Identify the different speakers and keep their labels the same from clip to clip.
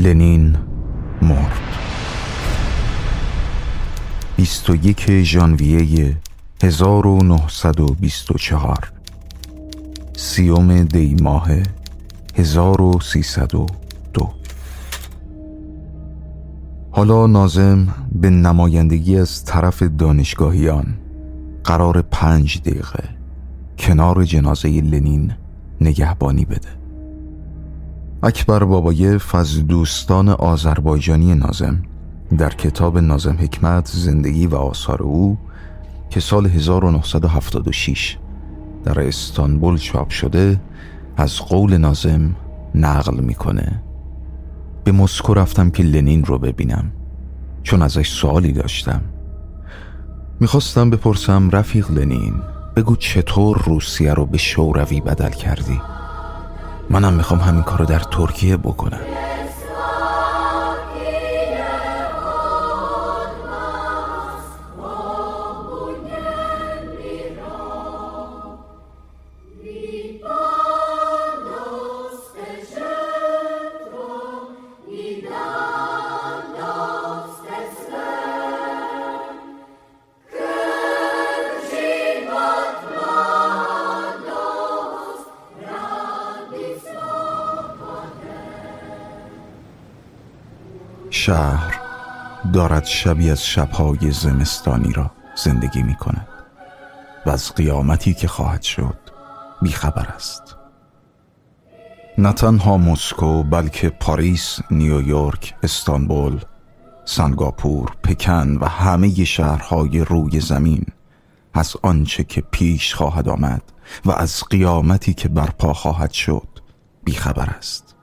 Speaker 1: لنین مرد. 21 ژانویه 1924 سیوم دی ماه 1302 حالا نازم به نمایندگی از طرف دانشگاهیان قرار پنج دقیقه کنار جنازه لنین نگهبانی بده. اکبر بابایف از دوستان آذربایجانی نازم در کتاب نازم حکمت زندگی و آثار او که سال 1976 در استانبول چاپ شده از قول نازم نقل می‌کنه. به مسکو رفتم که لنین رو ببینم چون ازش سوالی داشتم. می‌خواستم بپرسم رفیق لنین بگو چطور روسیه رو به شوروی بدل کردی؟ منم می‌خوام همین کارو در ترکیه بکنم. شهر دارد شبی از شبهای زمستانی را زندگی می کند و از قیامتی که خواهد شد بیخبر است. نه تنها مسکو بلکه پاریس، نیویورک، استانبول، سنگاپور، پکن و همه شهرهای روی زمین از آنچه که پیش خواهد آمد و از قیامتی که برپا خواهد شد بیخبر است.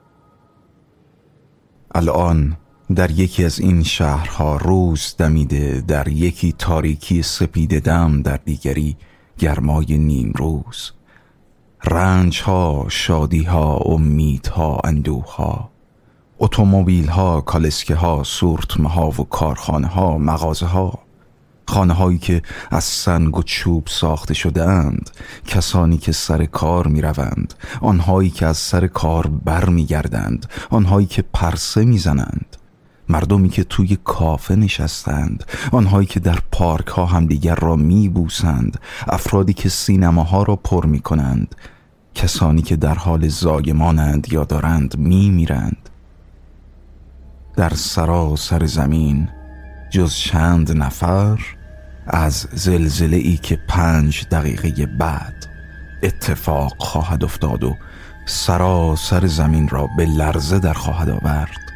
Speaker 1: الان در یکی از این شهرها روز دمیده در یکی تاریکی سپید دم در دیگری گرمای نیم روز. رنج ها شادی ها امید ها اندوه ها اتومبیل ها کالسکه ها سورتمه ها و کارخانه ها مغازه ها خانه هایی که از سنگ و چوب ساخته شده اند کسانی که سر کار می روند آنهایی که از سر کار بر می گردند آنهایی که پرسه می زنند مردمی که توی کافه نشستند آنهایی که در پارک ها همدیگر را می بوسند افرادی که سینماها را پر می کنند کسانی که در حال زایمانند یا دارند می میرند در سراسر زمین جز چند نفر از زلزله ای که پنج دقیقه بعد اتفاق خواهد افتاد و سراسر زمین را به لرزه در خواهد آورد.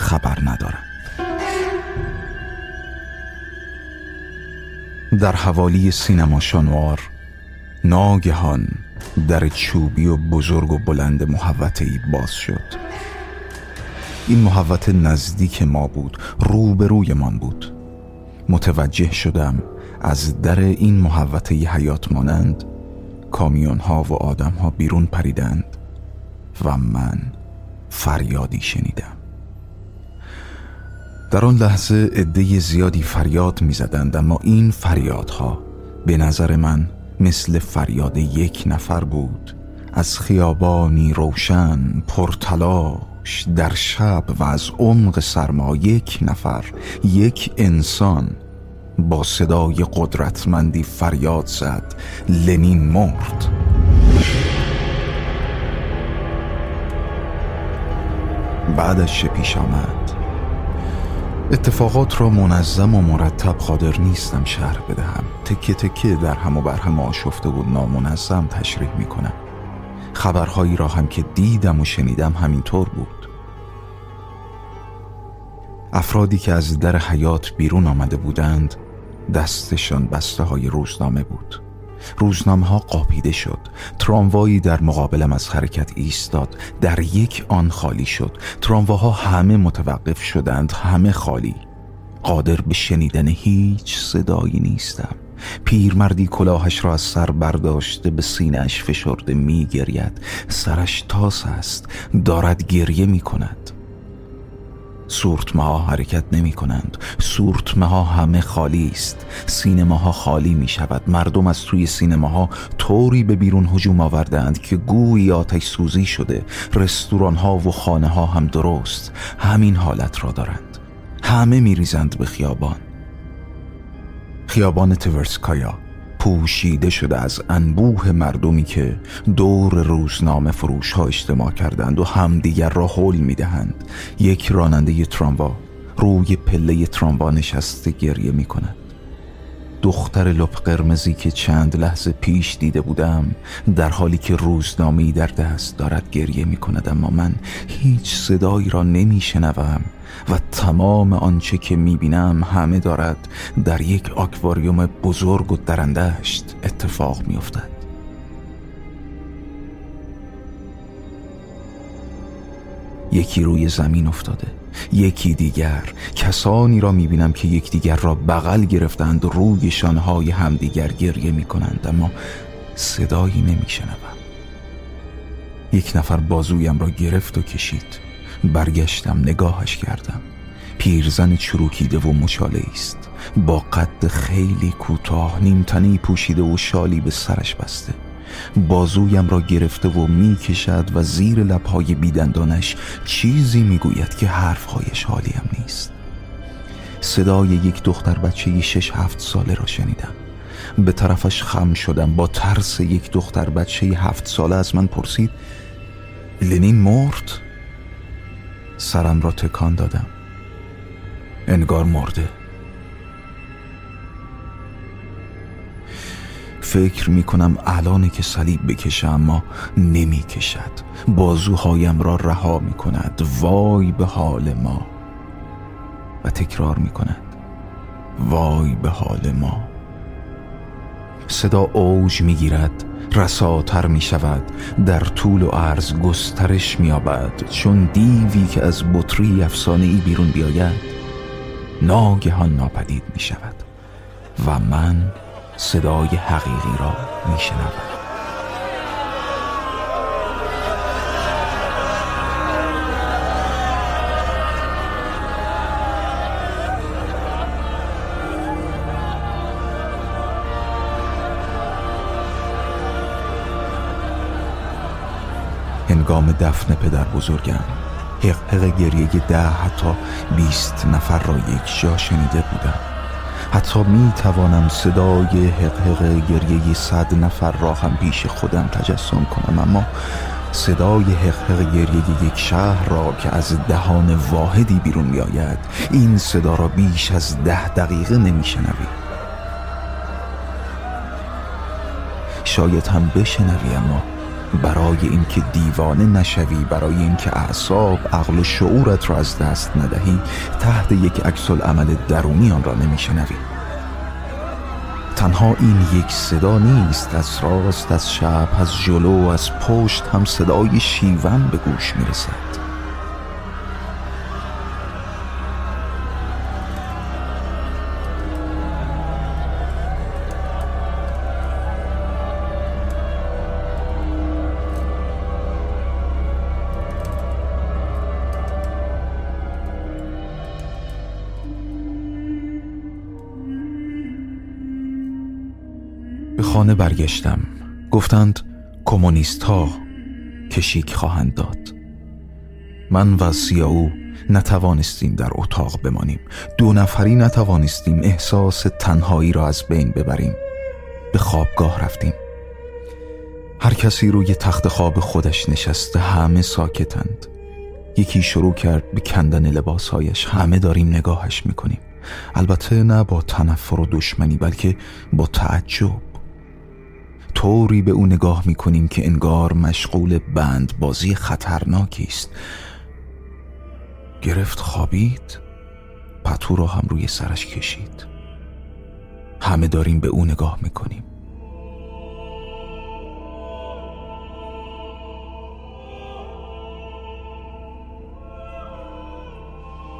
Speaker 1: خبر ندارم. در حوالی سینما شانوار ناگهان در چوبی و بزرگ و بلند محوطه ای باز شد. این محوطه نزدیک ما بود روبروی من بود. متوجه شدم از در این محوطه حیات مانند کامیون ها و آدم ها بیرون پریدند و من فریادی شنیدم. در آن لحظه عده زیادی فریاد می‌زدند اما این فریادها به نظر من مثل فریاد یک نفر بود. از خیابانی روشن پرتلاش در شب و از عمق سرما یک نفر یک انسان با صدای قدرتمندی فریاد زد. لنین مرد. بعدش پیش آمد. اتفاقات را منظم و مرتب قادر نیستم شهر بدهم. تکه تکه در هم و بر هم آشفته و نامنظم تشریح می کنم خبرهایی را هم که دیدم و شنیدم همینطور بود. افرادی که از در حیات بیرون آمده بودند دستشان بسته های روزنامه بود. روزنامه ها قاپیده شد. تراموایی در مقابلم از حرکت ایستاد. در یک آن خالی شد. ترامواها همه متوقف شدند همه خالی. قادر به شنیدن هیچ صدایی نیستم. پیرمردی کلاهش را از سر برداشته به سینهش فشرده می گرید سرش تاس است. دارد گریه می کند سورتمه ها حرکت نمی کنند سورتمه ها همه خالی است. سینما ها خالی می شود مردم از توی سینما ها طوری به بیرون هجوم آوردند که گویی آتش سوزی شده. رستوران ها و خانه ها هم درست. همین حالت را دارند. همه می ریزند به خیابان. خیابان تورسکایا. پوشیده شده از انبوه مردمی که دور روزنامه فروش ها اجتماع کردند و همدیگر را حل می دهند یک راننده تراموا روی پله تراموا نشسته گریه می کند دختر لپ قرمزی که چند لحظه پیش دیده بودم در حالی که روزنامه در دست دارد گریه می کند اما من هیچ صدایی را نمی شنوم و تمام آنچه که می بینم همه دارد در یک آکواریوم بزرگ و درندشت اتفاق می افتد. یکی روی زمین افتاده یکی دیگر کسانی را می‌بینم که یکدیگر را بغل گرفتند روی شانهای همدیگر گریه می‌کنند اما صدایی نمیشنوم. یک نفر بازویم را گرفت و کشید. برگشتم نگاهش کردم. پیرزن چروکیده و مچاله است با قد خیلی کوتاه نیمتنی پوشیده و شالی به سرش بسته. بازویم را گرفته و می‌کشد و زیر لبهای بیدندانش چیزی می‌گوید که حرفهایش حالیم نیست. صدای یک دختر بچه شش هفت ساله را شنیدم. به طرفش خم شدم. با ترس یک دختر بچه هفت ساله از من پرسید لنین مرد؟ سرم را تکان دادم. انگار مرده. فکر می کنم الانه که صلیب بکشه اما نمی کشد بازوهایم را رها می کند وای به حال ما. و تکرار می کند وای به حال ما. صدا اوج می گیرد رساتر می شود در طول و عرض گسترش می آبد چون دیوی که از بطری افسانه ای بیرون بیاید ناگهان ناپدید می شود و من صدای حقیقی را می شنود هنگام دفن پدر بزرگم حق گریه ده حتی بیست نفر را یک جا شنیده بودم. حتی می توانم صدای حق گریه صد نفر را هم پیش خودم تجسم کنم اما صدای حق گریه یک شهر را که از دهان واحدی بیرون می آید این صدا را بیش از ده دقیقه نمی شنوی شاید هم بشنوی اما برای اینکه دیوانه نشوی برای اینکه اعصاب عقل و شعورت را از دست ندهی تحت یک عکس عمل درونی آن را نمیشنوی. تنها این یک صدا نیست از راست از شب از جلو از پشت هم صدای شیون به گوش می‌رسد. خانه برگشتم. گفتند کمونیست ها کشیک خواهند داد. من و سیاو نتوانستیم در اتاق بمانیم. دو نفری نتوانستیم احساس تنهایی را از بین ببریم. به خوابگاه رفتیم. هر کسی روی تخت خواب خودش نشسته همه ساکتند. یکی شروع کرد به کندن لباسهایش. همه داریم نگاهش می‌کنیم. البته نه با تنفر و دشمنی بلکه با تعجب. طوری به او نگاه می‌کنیم که انگار مشغول بند بازی خطرناکی است. گرفت خوابید پتو را هم روی سرش کشید. همه داریم به او نگاه می‌کنیم.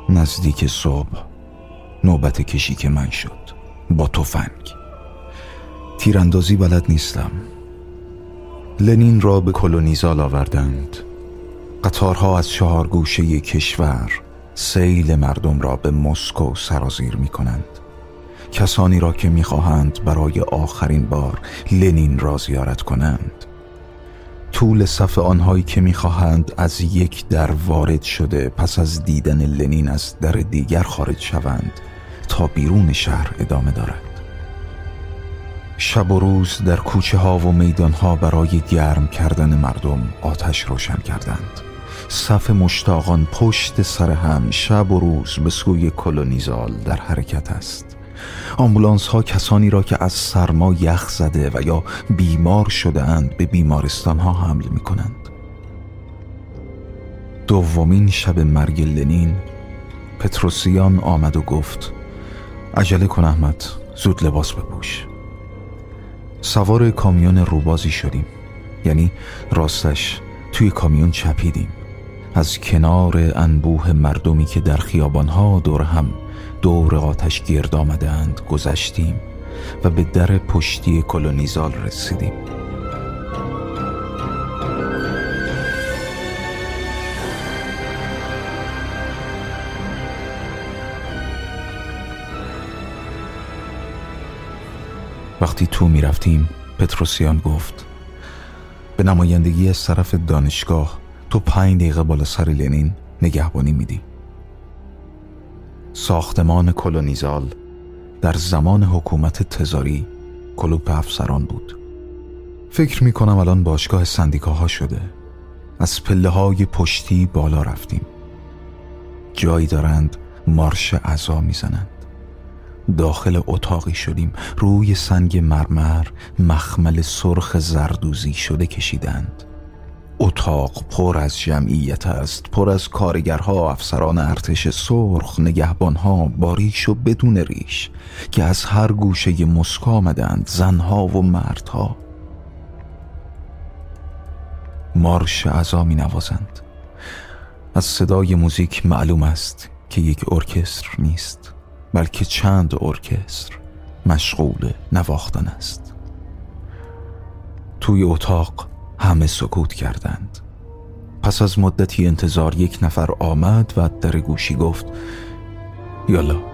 Speaker 1: نزدیک صبح نوبت کشیک من شد با تفنگ. تیراندازی بلد نیستم. لنین را به کلونیزال آوردند. قطارها از چهار گوشه کشور سیل مردم را به مسکو سرازیر می کنند کسانی را که می‌خواهند برای آخرین بار لنین را زیارت کنند. طول صف آنهایی که می‌خواهند از یک در وارد شده پس از دیدن لنین از در دیگر خارج شوند تا بیرون شهر ادامه دارد. شب و روز در کوچه ها و میدان ها برای گرم کردن مردم آتش روشن کردند. صف مشتاقان پشت سر هم شب و روز به سوی کلونیزال در حرکت است. آمبولانس ها کسانی را که از سرما یخ زده و یا بیمار شده اند به بیمارستان ها حمل می کنند. دومین شب مرگ لنین پتروسیان آمد و گفت عجله کن احمد زود لباس بپوش. سوار کامیون روبازی شدیم. یعنی راستش توی کامیون چپیدیم. از کنار انبوه مردمی که در خیابانها دور هم دور آتش گرد آمدند گذشتیم و به در پشتی کلونیزال رسیدیم. وقتی تو می رفتیم پتروسیان گفت به نمایندگی از طرف دانشگاه تو پنج دقیقه بالا سر لنین نگهبانی میدی ساختمان کلونیزال در زمان حکومت تزاری کلوب افسران بود. فکر می کنم الان باشگاه سندیکاها شده. از پله های پشتی بالا رفتیم. جایی دارند مارش عزا می‌زنند. داخل اتاقی شدیم. روی سنگ مرمر مخمل سرخ زردوزی شده کشیدند. اتاق پر از جمعیت است پر از کارگرها افسران ارتش سرخ نگهبانها با ریش و بدون ریش که از هر گوشه مسکو آمدند زنها و مردها. مارش عزا می نوازند. از صدای موزیک معلوم است که یک ارکستر نیست. بلکه چند ارکستر مشغول نواختن است. توی اتاق همه سکوت کردند. پس از مدتی انتظار یک نفر آمد و در گوشی گفت یالا.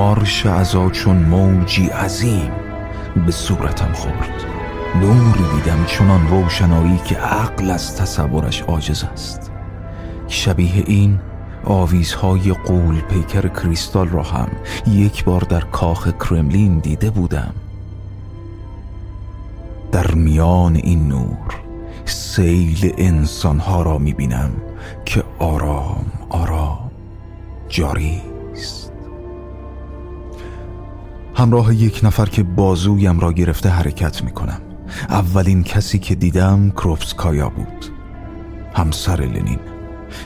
Speaker 1: مارش عزا چون موجی عظیم به صورتم خورد. نوری دیدم چنان روشنایی که عقل از تصورش عاجز است. شبیه این آویزهای قول پیکر کریستال را هم یک بار در کاخ کرملین دیده بودم. در میان این نور سیل انسانها را می‌بینم که آرام آرام جاری. همراه یک نفر که بازویم را گرفته حرکت می‌کنم. اولین کسی که دیدم کروفسکایا بود. همسر لنین.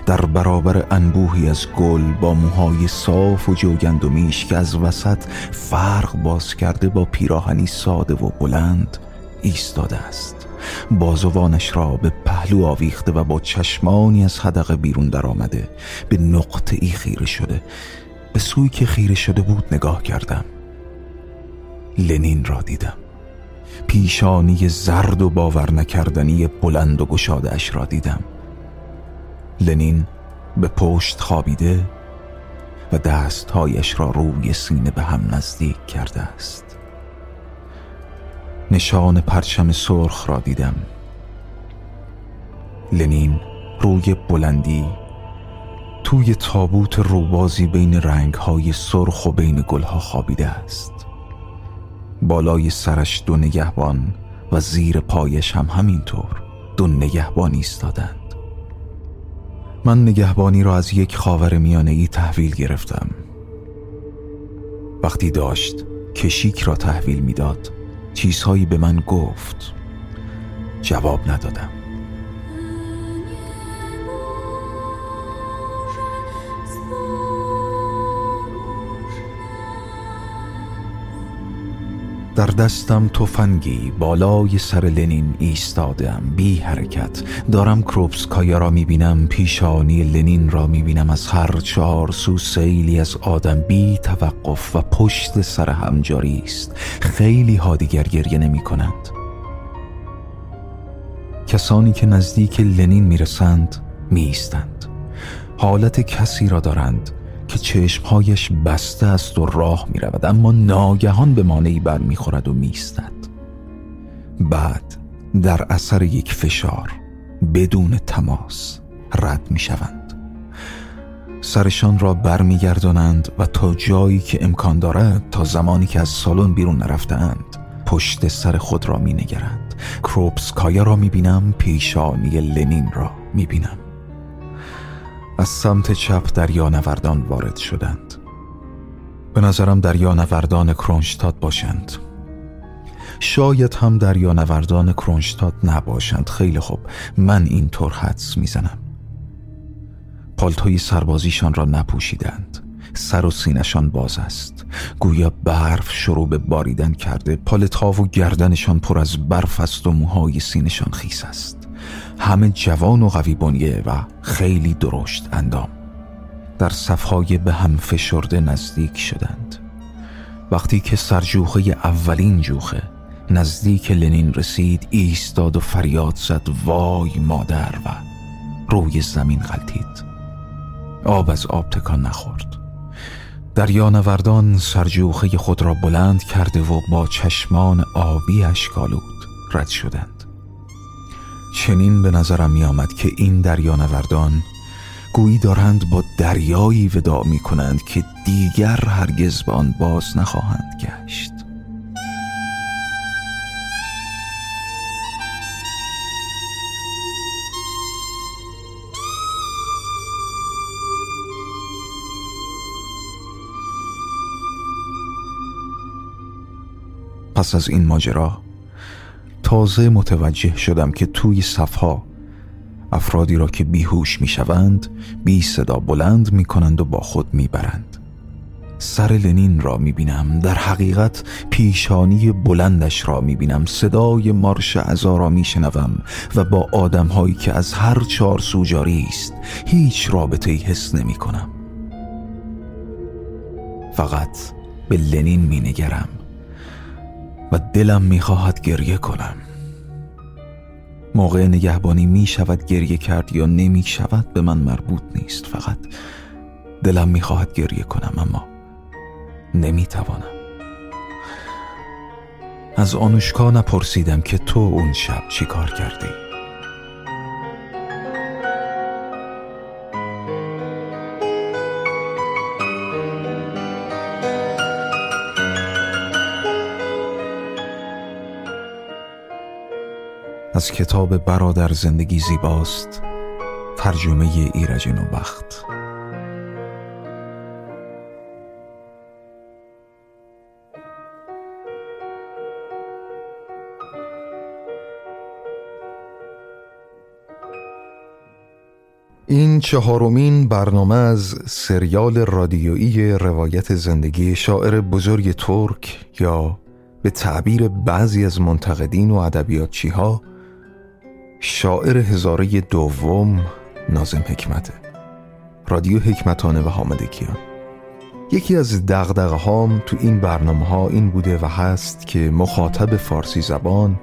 Speaker 1: در برابر انبوهی از گل با موهای صاف و جوگندمیش که از وسط فرق باز کرده با پیراهنی ساده و بلند ایستاده است. بازوانش را به پهلو آویخته و با چشمانی از حدقه بیرون در آمده به نقطه ای خیره شده. به سوی که خیره شده بود نگاه کردم. لنین را دیدم. پیشانی زرد و باور نکردنی بلند و گشاده اش را دیدم. لنین به پشت خوابیده و دستهایش را روی سینه به هم نزدیک کرده است. نشان پرچم سرخ را دیدم. لنین روی بلندی توی تابوت روبازی بین رنگهای سرخ و بین گلها خوابیده است. بالای سرش دو نگهبان و زیر پایش هم همینطور دو نگهبان ایستادند. من نگهبانی را از یک خاور میانه ای تحویل گرفتم. وقتی داشت کشیک را تحویل می‌داد چیزهایی به من گفت. جواب ندادم. در دستم تفنگی بالای سر لنین ایستادم بی حرکت. دارم کروپسکایا را می‌بینم پیشانی لنین را می‌بینم. از هر چهار سو سیلی از آدم بی توقف و پشت سر هم جاری است. خیلی ها دیگر گریه نمی کنند کسانی که نزدیک لنین می‌رسند میستند حالت کسی را دارند. که چشمهایش بسته است و راه می رود اما ناگهان به مانعی بر می خورد و میستد بعد در اثر یک فشار بدون تماس رد می شوند سرشان را برمیگردانند و تا جایی که امکان دارد تا زمانی که از سالن بیرون نرفتند پشت سر خود را می نگرند کروپسکایا را می بینم پیشانی لنین را می بینم از سمت چپ دریانوردان وارد شدند. به نظرم دریانوردان کرونشتاد باشند. شاید هم دریانوردان کرونشتاد نباشند. خیلی خوب. من اینطور حدس می‌زنم. پالتوی سربازیشان را نپوشیدند. سر و سینشان باز است. گویا برف شروع به باریدن کرده پالتها و گردنشان پر از برف است و موهای سینشان خیس است. همه جوان و قوی بنیه و خیلی درشت اندام. در صفهای به هم فشرده نزدیک شدند. وقتی که سرجوخه اولین جوخه نزدیک لنین رسید ایستاد و فریاد زد وای مادر و روی زمین غلطید. آب از آب تکان نخورد. دریانوردان سرجوخه خود را بلند کرده و با چشمان آبی اشکالود رد شدند. چنین به نظرم می آمد که این دریانوردان گویی دارند با دریایی وداع می کنند که دیگر هرگز به آن باز نخواهند گشت. پس از این ماجرا تازه متوجه شدم که توی صفها افرادی را که بیهوش می‌شوند بی صدا بلند می کنند و با خود می‌برند. سر لنین را می بینم در حقیقت پیشانی بلندش را می بینم صدای مارش ازا را می شنوم و با آدم هایی که از هر چهار سوجاری است هیچ رابطه ای حس نمی کنم فقط به لنین می نگرم و دلم می‌خواهد گریه کنم. موقع نگهبانی می شود گریه کرد یا نمی شود به من مربوط نیست فقط دلم می‌خواهد گریه کنم اما نمی توانم از آنوشکا نپرسیدم که تو اون شب چی کار کردی؟ از کتاب برادر زندگی زیباست ترجمه ایرج نوبخت. این چهارمین برنامه از سریال رادیویی روایت زندگی شاعر بزرگ ترک یا به تعبیر بعضی از منتقدین و ادبیاتچی ها شاعر هزاره دوم نازم حکمته. رادیو حکمتانه و حامد کیان. یکی از دغدغه هام تو این برنامه ها این بوده و هست که مخاطب فارسی زبان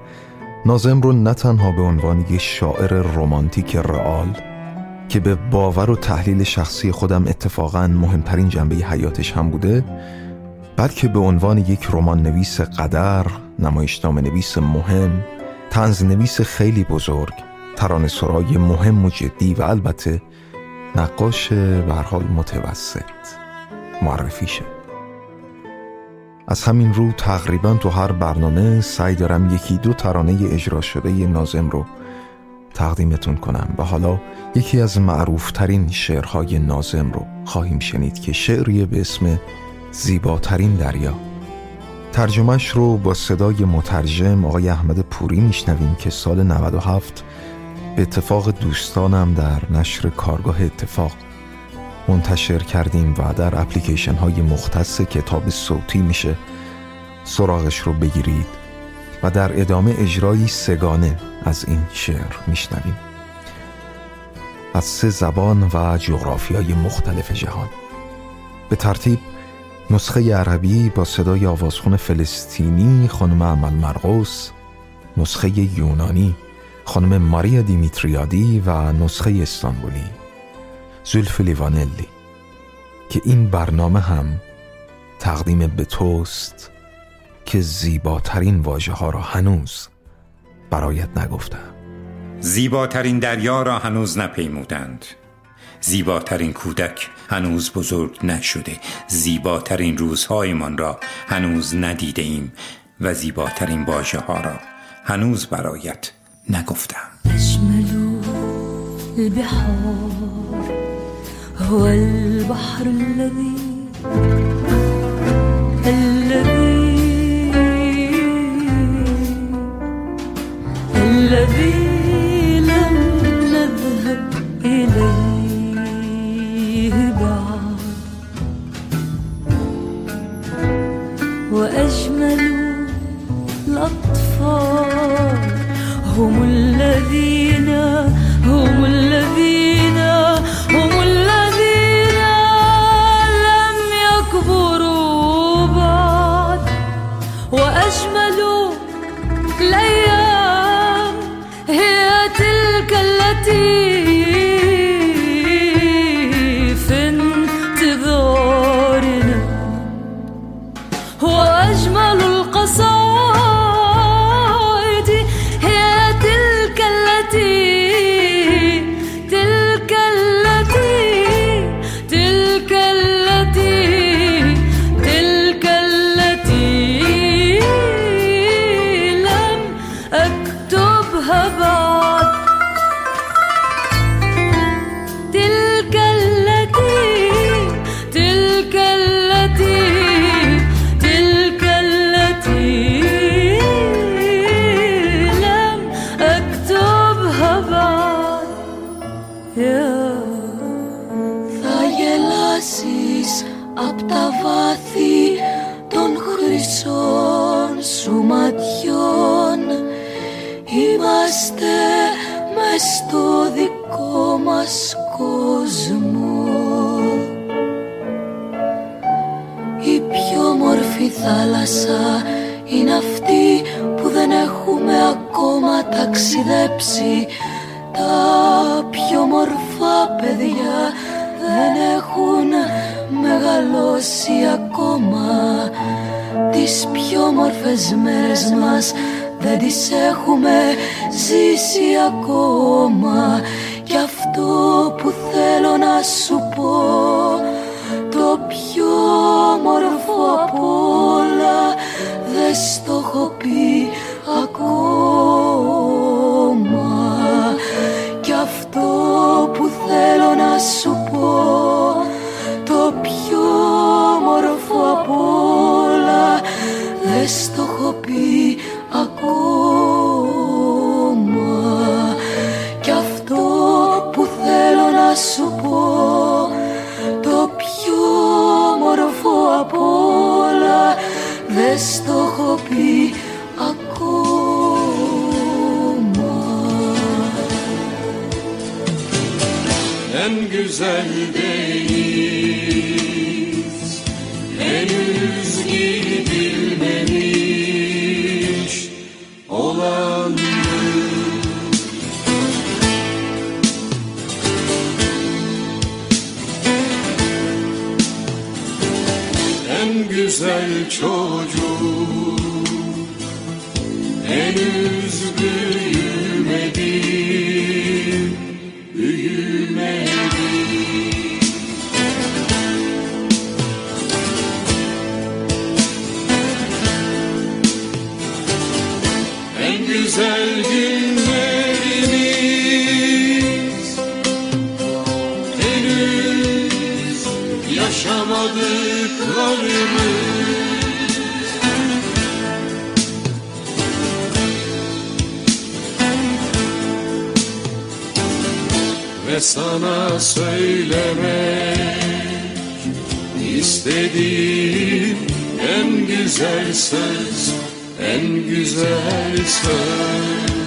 Speaker 1: نازم رو نه تنها به عنوان یک شاعر رمانتیک رئال که به باور و تحلیل شخصی خودم اتفاقا مهمترین جنبه حیاتش هم بوده بلکه به عنوان یک رمان نویس قدر نمایشنامه نویس مهم تنز نویس خیلی بزرگ ترانه سرای مهم و جدی و البته نقاش برحال متوسط معرفیشه از همین رو تقریبا تو هر برنامه سعی دارم یکی دو ترانه اجرا شده نازم رو تقدیمتون کنم و حالا یکی از معروفترین شعرهای نازم رو خواهیم شنید که شعریه به اسم زیباترین دریا. ترجمهش رو با صدای مترجم آقای احمد پوری میشنویم که سال 97 به اتفاق دوستانم در نشر کارگاه اتفاق منتشر کردیم و در اپلیکیشن های مختص کتاب صوتی میشه. سراغش رو بگیرید و در ادامه اجرایی سگانه از این شعر میشنویم. از سه زبان و جغرافیای مختلف جهان. به ترتیب نسخه عربی با صدای آوازخون فلسطینی خانم عمل مرقوس نسخه یونانی خانم ماریا دیمیتریادی و نسخه استانبولی. زولف لیوانلی. که این برنامه هم تقدیم به توست که زیباترین واژه ها را هنوز برایت نگفتم.
Speaker 2: زیباترین دریا را هنوز نپیمودند. زیباترین کودک هنوز بزرگ نشده. زیباترین روزهایمان را هنوز ندیده ایم و زیباترین واژه ها را هنوز برایت نگفتم.
Speaker 3: البحار هو البحر الذي الذي الذي لم نذهب إليه. وأجمل الأطفال هم الذين هم
Speaker 4: ταξιδέψει. Τα πιο μορφά παιδιά δεν έχουν μεγαλώσει ακόμα. Τις πιο όμορφες μέρες μας δεν τις έχουμε ζήσει ακόμα. Κι αυτό που θέλω να σου πω το πιο όμορφο απ' όλα δεν στο έχω πει ακόμα σου πω το πιο όμορφο απ' όλα. Δεν στο έχω πει ακόμα. Κι αυτό που θέλω να σου πω το πιο όμορφο απ' όλα. Δεν στο
Speaker 5: güzel deniz henüz gidilmemiş olan en güzel çocuk. Henüz büyümedi ve sana söylemek istediğim en güzel söz En güzel söz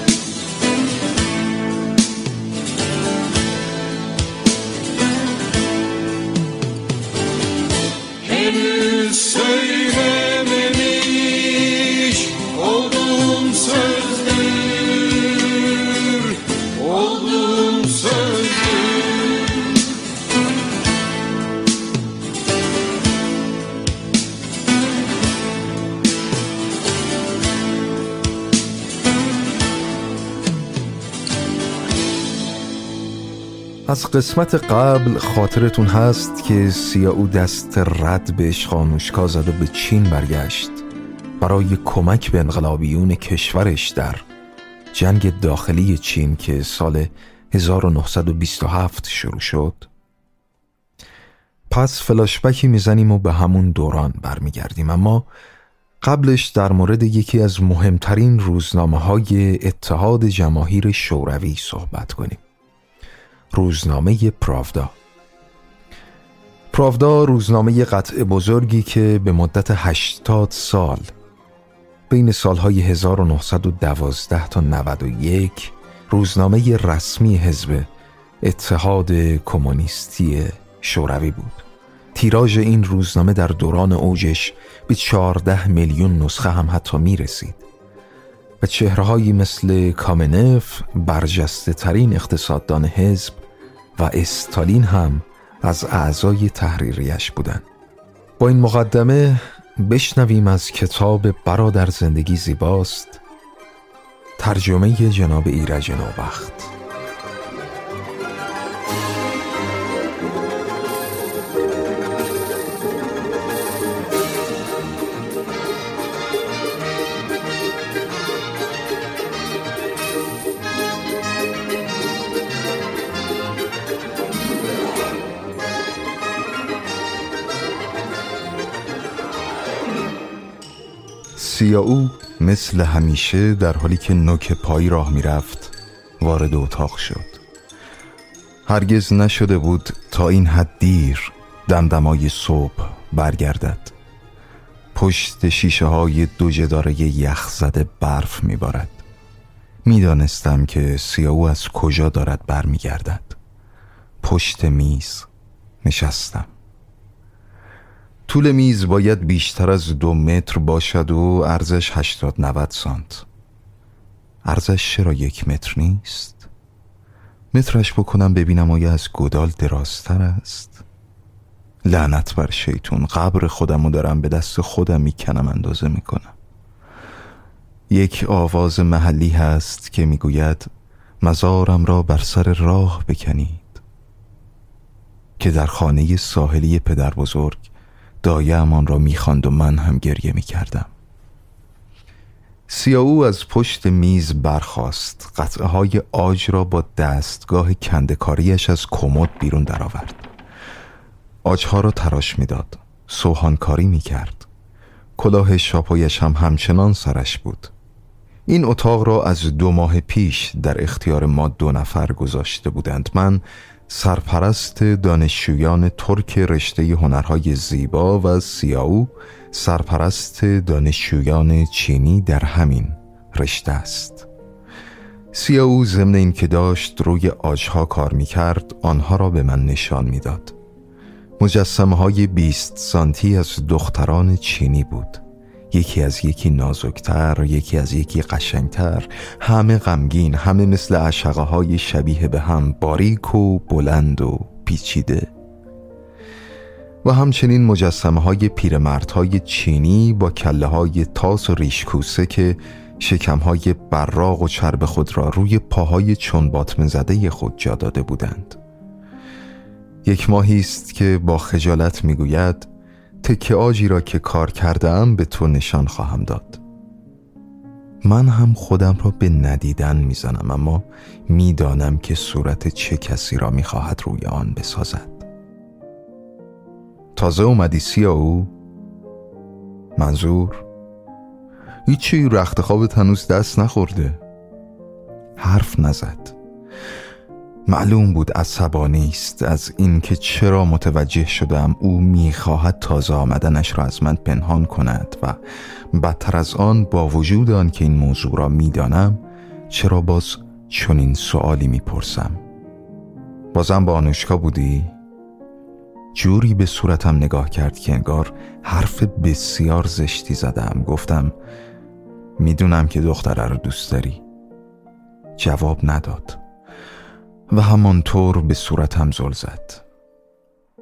Speaker 1: از قسمت قبل خاطرتون هست که سیاو دست رد به خانوشکا زد و به چین برگشت. برای کمک به انقلابیون کشورش در جنگ داخلی چین که سال 1927 شروع شد. پس فلاشبکی می‌زنیم و به همون دوران برمیگردیم. اما قبلش در مورد یکی از مهمترین روزنامه های اتحاد جماهیر شوروی صحبت کنیم. روزنامه پراودا. پراودا روزنامه قطع بزرگی که به مدت 80 سال بین سالهای 1912 تا 91 روزنامه رسمی حزب اتحاد کمونیستی شوروی بود. تیراژ این روزنامه در دوران اوجش به 14 میلیون نسخه هم حتی می رسید و چهرههایی مثل کامنف برجسته ترین اقتصاددان حزب و استالین هم از اعضای تحریریش بودند. با این مقدمه بشنویم از کتاب برادر زندگی زیباست ترجمه جناب ایرج نوبخت سیاو مثل همیشه در حالی که نوک پایی راه می‌رفت وارد اتاق شد. هرگز نشده بود تا این حد دیر دمدمای صبح برگردد. پشت شیشه های دو جداره یخ زده برف میبارد. می‌دانستم که سیاو از کجا دارد برمیگردد. پشت میز نشستم. طول میز باید بیشتر از دو متر باشد و ارزش هشتاد 90 سانت ارزش چرا یک متر نیست؟ مترش بکنم ببینم آیا از گدال درازتر است؟ لعنت بر شیطون قبر خودمو دارم به دست خودم می‌کنم اندازه می‌کنم یک آواز محلی هست که می‌گوید مزارم را بر سر راه بکنید که در خانه ساحلی پدر بزرگ دایه امان را می‌خواند و من هم گریه می‌کردم. سیاو از پشت میز برخاست. قطعه های آج را با دستگاه کندکاریش از کمد بیرون درآورد. آجها را تراش می‌داد. سوهانکاری می‌کرد. کلاه شاپایش هم همچنان سرش بود. این اتاق را از دو ماه پیش در اختیار ما دو نفر گذاشته بودند. من سرپرست دانشجویان ترک رشته هنرهای زیبا و سیاو سرپرست دانشجویان چینی در همین رشته است سیاو ضمن اینکه داشت روی آجها کار می کرد آنها را به من نشان می‌داد. مجسمه های بیست سانتی از دختران چینی بود یکی از یکی نازکتر یکی از یکی قشنگتر همه غمگین همه مثل عشقه های شبیه به هم باریک و بلند و پیچیده. و همچنین مجسمه های پیرمردهای چینی با کله های تاس و ریشکوسه که شکم های براغ و چرب خود را روی پاهای چون باطمه زده خود جا داده بودند. یک ماهی است که با خجالت می‌گوید تکه آجی را که کار کردم به تو نشان خواهم داد. من هم خودم را به ندیدن می‌زنم اما می‌دانم که صورت چه کسی را می‌خواهد روی آن بسازد. تازه اومدی او؟ منظور؟ هیچی رخت خوابت هنوز دست نخورده. حرف نزد. معلوم بود عصبانی است از اینکه چرا متوجه شدم او می‌خواهد تازه آمدنش را از من پنهان کند و بدتر از آن با وجود آن که این موضوع را می‌دانم چرا باز چنین سوالی می‌پرسم؟ بازم با آنوشکا بودی؟ جوری به صورتم نگاه کرد که انگار حرف بسیار زشتی زدم. گفتم می‌دونم که دختره رو دوست داری. جواب نداد. و همانطور به صورتم زل زد.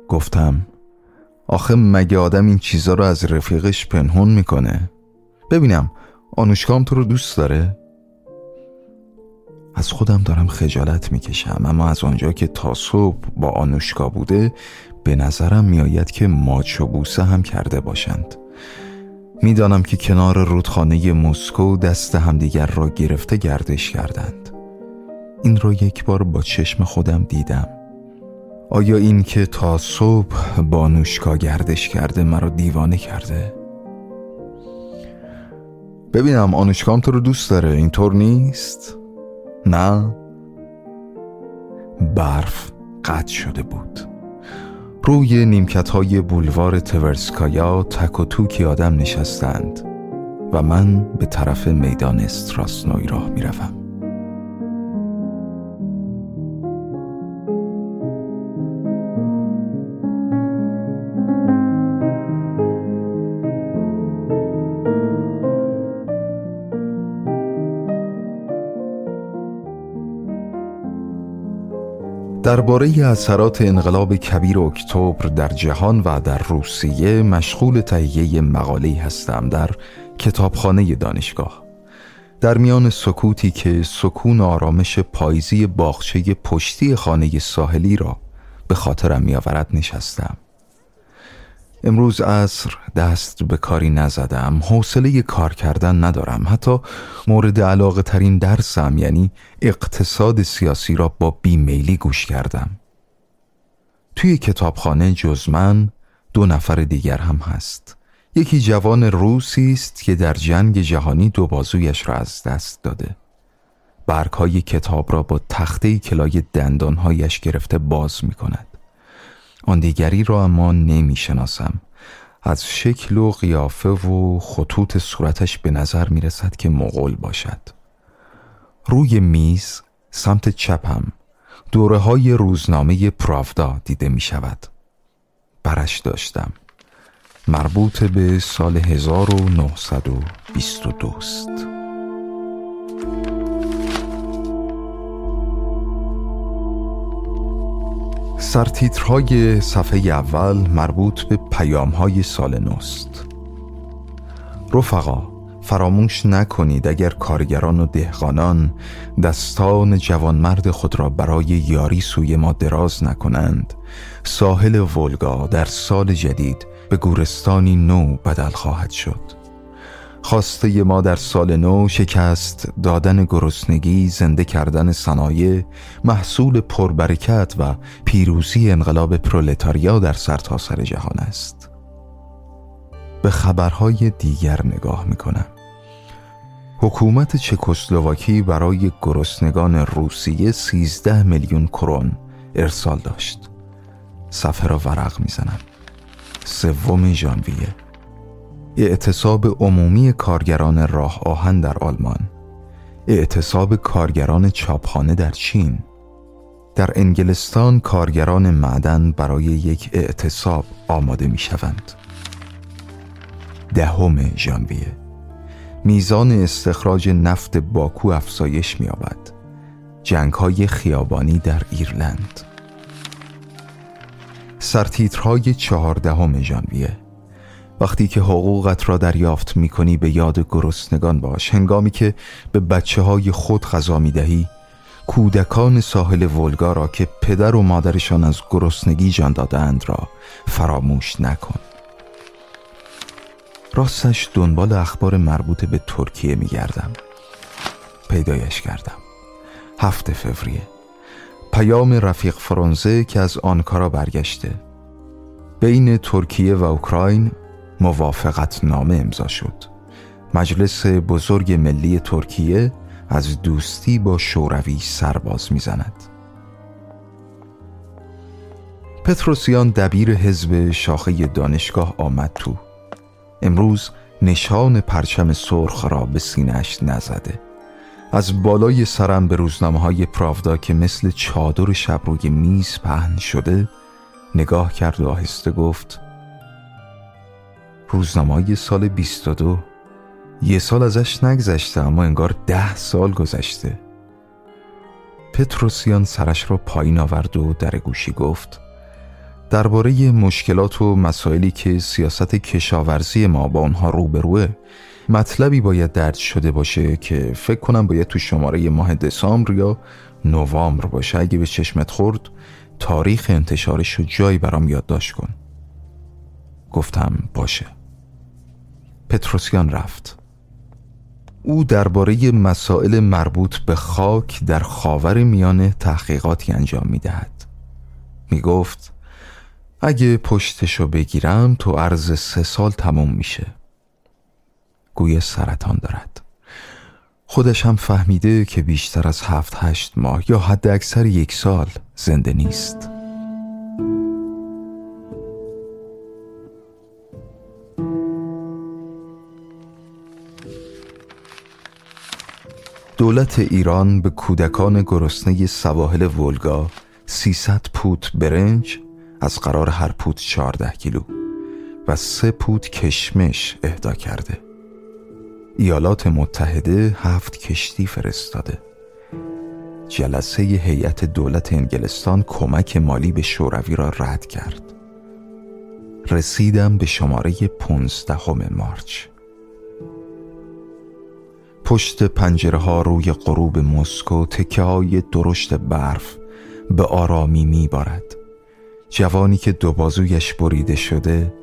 Speaker 1: گفتم آخه مگه آدم این چیزا رو از رفیقش پنهون می‌کنه؟ ببینم آنوشکام تو رو دوست داره؟ از خودم دارم خجالت می‌کشم اما از آنجا که تا صبح با آنوشکا بوده به نظرم میآید که ماچ و بوسه هم کرده باشند. می‌دانم که کنار رودخانه مسکو دست همدیگر را گرفته گردش کردند. این را یک بار با چشم خودم دیدم آیا این که تا صبح با نوشکا گردش کرده مرا دیوانه کرده؟ ببینم آنوشکام تو رو دوست داره اینطور نیست؟ نه؟ برف قطع شده بود روی نیمکت های بولوار تورسکایا تک و توکی آدم نشستند و من به طرف میدان استراسنوی راه می درباره اثرات انقلاب کبیر اکتبر در جهان و در روسیه مشغول تهیه مقاله هستم در کتابخانه دانشگاه. در میان سکوتی که سکون آرامش پاییزی باغچه پشتی خانه ساحلی را به خاطرم میآورد نشستم. امروز عصر دست به کاری نزدم حوصله کار کردن ندارم. حتی مورد علاقه ترین درسم یعنی اقتصاد سیاسی را با بیمیلی گوش کردم. توی کتابخانه جز من دو نفر دیگر هم هست. یکی جوان روسی است که در جنگ جهانی دو بازویش را از دست داده. برگهای کتاب را با تخته کلای دندانهایش گرفته باز می کند آن دیگری را اما نمی شناسم از شکل و قیافه و خطوط صورتش به نظر می رسد که مغول باشد. روی میز سمت چپم دوره های روزنامه پراودا دیده می شود برش داشتم. مربوط به سال 1922 است سرتیترهای صفحه اول مربوط به پیامهای سال نوست. رفقا فراموش نکنید اگر کارگران و دهقانان دستان جوانمرد خود را برای یاری سوی ما دراز نکنند. ساحل ولگا در سال جدید به گورستانی نو بدل خواهد شد. خواسته ما در سال نو شکست دادن گرسنگی زنده کردن صنایع محصول پربرکت و پیروزی انقلاب پرولتاریا در سرتاسر سر جهان است. به خبرهای دیگر نگاه می‌کنم. حکومت چکسلواکی برای گرسنگان روسیه 13 میلیون کرون ارسال داشت. صفحه را ورق می‌زنم. سوم ژانویه. اعتصاب عمومی کارگران راه آهن در آلمان اعتصاب کارگران چاپخانه در چین. در انگلستان کارگران معدن برای یک اعتصاب آماده می شوند دهم ژانویه. میزان استخراج نفت باکو افزایش می‌یابد. جنگ های خیابانی در ایرلند. سرتیترهای چهاردهم ژانویه. وقتی که حقوقت را دریافت می کنی به یاد گرسنگان باش. هنگامی که به بچه های خود غذا می دهی کودکان ساحل ولگا را که پدر و مادرشان از گرسنگی جان دادند را فراموش نکن. راستش دنبال اخبار مربوط به ترکیه می گردم پیدایش کردم. هفت فوریه. پیام رفیق فرانزه که از آنکارا برگشته. بین ترکیه و اوکراین موافقت نامه امضا شد. مجلس بزرگ ملی ترکیه از دوستی با شوروی سرباز می‌زند. پتروسیان دبیر حزب شاخه دانشگاه آمد تو. امروز نشان پرچم سرخ را به سینهش نزده. از بالای سرم به روزنامه های پراودا که مثل چادر شب روی میز پهن شده نگاه کرد و آهسته گفت روزنامه سال 22 یه سال ازش نگذشته اما انگار ده سال گذشته. پتروسیان سرش را پایین آورد و در گوشی گفت درباره مشکلات و مسائلی که سیاست کشاورزی ما با آنها روبروه مطلبی باید درد شده باشه که فکر کنم باید تو شماره ماه دسامبر یا نوامبر باشه. اگه به چشمت خورد تاریخ انتشارش رو جایی برام یادداشت کن. گفتم باشه. پتروسیان رفت. او درباره مسائل مربوط به خاک در خاور میانه تحقیقاتی انجام می دهد می گفت اگه پشتشو بگیرم تو عرض سه سال تموم میشه. گوی سرطان دارد. خودش هم فهمیده که بیشتر از هفت هشت ماه یا حد اکثر یک سال زنده نیست. دولت ایران به کودکان گرسنه سواحل ولگا 300 پوت برنج از قرار هر پوت 14 کیلو و سه پوت کشمش اهدا کرده. ایالات متحده هفت کشتی فرستاده. جلسه هیئت دولت انگلستان کمک مالی به شوروی را رد کرد. رسیدم به شماره پونزدهم مارچ. پشت پنجره ها روی غروب مسکو تکه های درشت برف به آرامی می بارد جوانی که دو بازویش بریده شده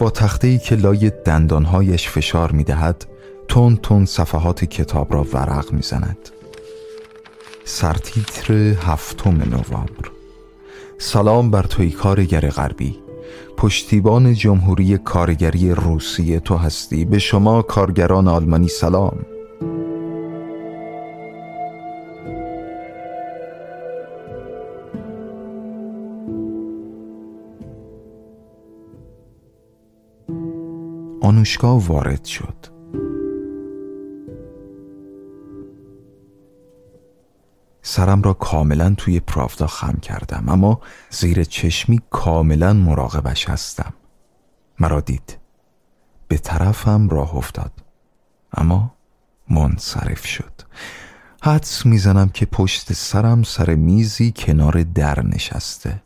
Speaker 1: با تخته که لای دندانهایش فشار می دهد تون تون صفحات کتاب را ورق می زند سرتیتر هفتم نوامبر. سلام بر توی کارگر غربی. پشتیبان جمهوری کارگری روسیه تو هستی. به شما کارگران آلمانی سلام. آنوشکا وارد شد. سرم را کاملا توی پرافدا خم کردم اما زیر چشمی کاملا مراقبش هستم. مرا دید. به طرفم راه افتاد اما منصرف شد. حدس می‌زنم که پشت سرم سر میزی کنار در نشسته.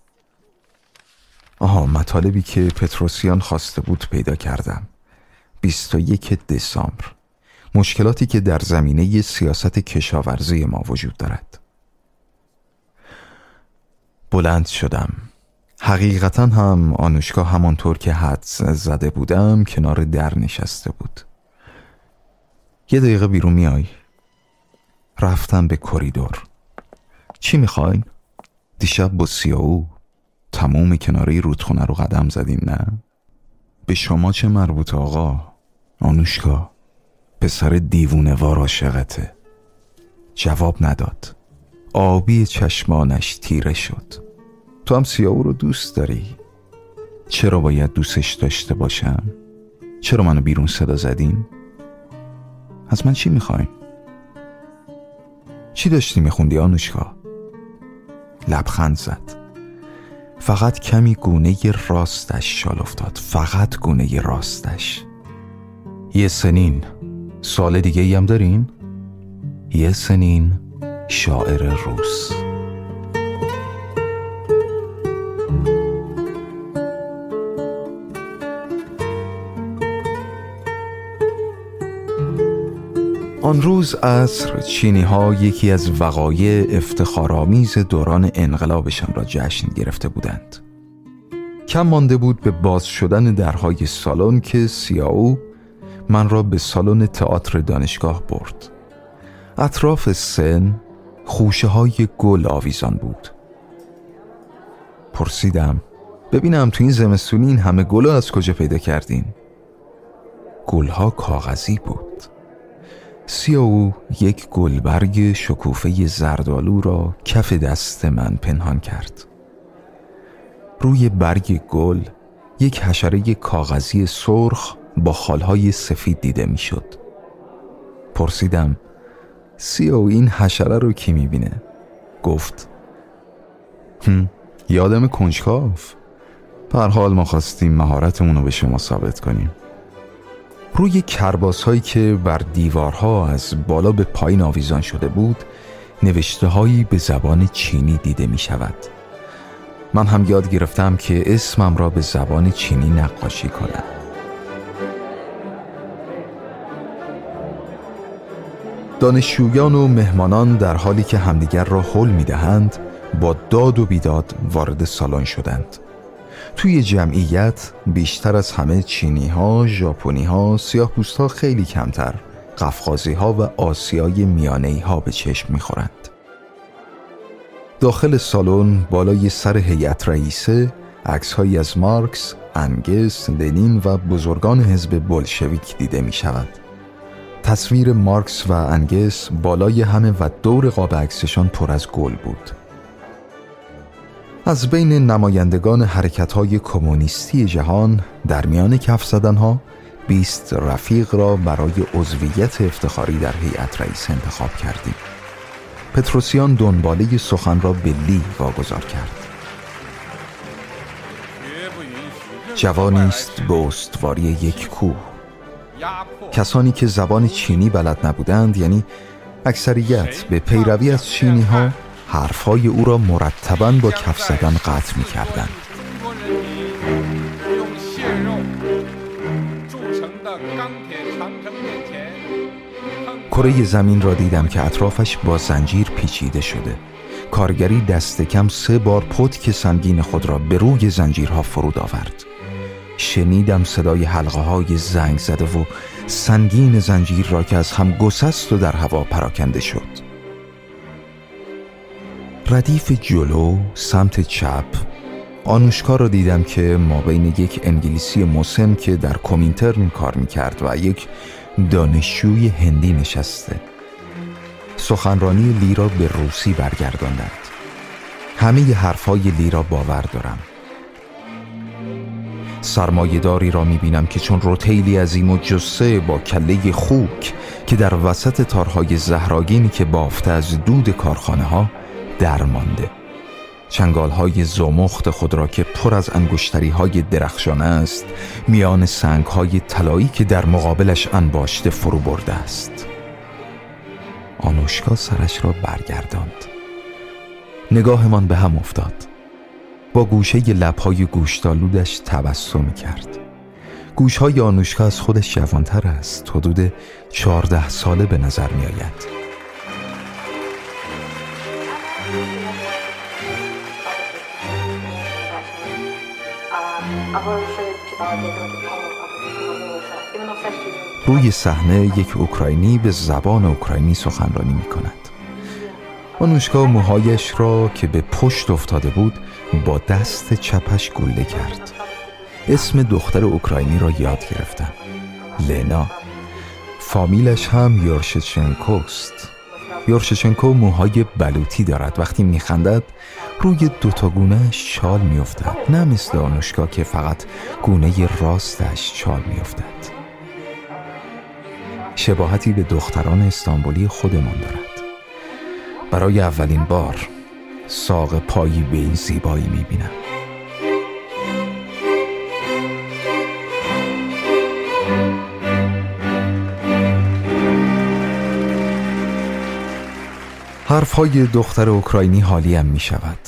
Speaker 1: آها مطالبی که پتروسیان خواسته بود پیدا کردم. 21 دسامبر مشکلاتی که در زمینه سیاست کشاورزی ما وجود دارد بلند شدم حقیقتا هم آنوشکا همانطور که حد زده بودم کنار در نشسته بود یه دقیقه بیرون میای رفتم به کریدور چی می‌خواین؟ دیشب با سیاو تموم کناره رودخونه رو قدم زدیم نه؟ به شما چه مربوط آقا؟ آنوشکا پسر دیوونه وار عاشقته. جواب نداد. آبی چشمانش تیره شد. تو هم سیاو رو دوست داری؟ چرا باید دوستش داشته باشم؟ چرا منو بیرون صدا زدین؟ از من چی می‌خواین چی داشتی میخوندی آنوشکا؟ لبخند زد. فقط کمی گونه راستش شال افتاد. فقط گونه راستش. یه سنین. سال دیگه ای هم دارین؟ یه سنین شاعر روس. آن روز عصر چینی ها یکی از وقایع افتخارآمیز دوران انقلابشان را جشن گرفته بودند. کم مانده بود به باز شدن درهای سالن که سیاو من را به سالن تئاتر دانشگاه برد. اطراف سن خوشه های گل آویزان بود. پرسیدم ببینم تو این زمستونی این همه گل از کجا پیدا کردین؟ گلها کاغذی بود. سیاو یک گلبرگ شکوفه زردالو را کف دست من پنهان کرد. روی برگ گل یک حشره کاغذی سرخ با خالهای سفید دیده می‌شد. پرسیدم سیو این حشره رو کی می‌بینه؟ گفت هم یادم کنجکاف پر حال ما خواستیم مهارتمون رو به شما ثابت کنیم روی کرباس هایی که بر دیوارها از بالا به پایین آویزان شده بود نوشته هایی به زبان چینی دیده می شود من هم یاد گرفتم که اسمم را به زبان چینی نقاشی کنم دانشجویان و مهمانان در حالی که همدیگر را حل می دهند با داد و بیداد وارد سالن شدند توی جمعیت بیشتر از همه چینی ها، ژاپنی ها، سیاه ها خیلی کمتر قفقازی ها و آسیای میانه ها به چشم می‌خورند. داخل سالن بالای سر هیئت رئیسه عکسهایی از مارکس، انگس، لنین و بزرگان حزب بلشویک دیده می شود. تصویر مارکس و انگس بالای همه و دور قاب عکسشان پر از گل بود. از بین نمایندگان حرکت های کمونیستی جهان در میان کف زدنها بیست رفیق را برای عضویت افتخاری در هیئت رئیس انتخاب کردیم. پتروسیان دنباله سخن را به لی واگذار کرد. جوانی است به استواری یک کوه. کسانی که زبان چینی بلد نبودند یعنی اکثریت به پیروی از چینی ها حرفهای او را مرتبا با کف زدن قطع می کردن. کره زمین را دیدم که اطرافش با زنجیر پیچیده شده کارگری دست کم سه بار پتک سنگین خود را به روی زنجیرها فرود آورد شنیدم صدای حلقه های زنگ زده و سنگین زنجیر را که از هم گسست و در هوا پراکنده شد. ردیف جلو سمت چپ آنوشکا را دیدم که ما بین یک انگلیسی مسن که در کومینترن کار می‌کرد و یک دانشجوی هندی نشسته. سخنرانی لی را به روسی برگرداندند. همه ی حرفهای لی را باور دارم. سرمایهداری را می‌بینم که چون روتیلی عظیم و جسه با کله خوک که در وسط تارهای زهراگینی که بافته از دود کارخانه ها درمانده. چنگال های زمخت خود را که پر از انگشتری های درخشان است میان سنگ های طلایی که در مقابلش انباشته فرو برده است. آنوشکا سرش را برگرداند. نگاهمان به هم افتاد. با گوشه لبهای گوشتالودش تبسم کرد. گوشهای آنوشکا از خودش جوانتر است. حدود چهارده ساله به نظر می آید روی صحنه یک اوکراینی به زبان اوکراینی سخنرانی می کند آنوشکا موهایش را که به پشت افتاده بود با دست چپش گله کرد. اسم دختر اوکراینی را یاد گرفتم. لنا فامیلش هم یورشچنکوست. یورشچنکو موهای بلوطی دارد. وقتی میخندد روی دوتا گونهش چال میافتد. نه مثل آنوشکا که فقط گونه راستش چال میافتد. شباهتی به دختران استانبولی خودمان دارد. برای اولین بار ساق پایی به این زیبایی می‌بینم. حرفهای دختر اوکراینی حالیم می شود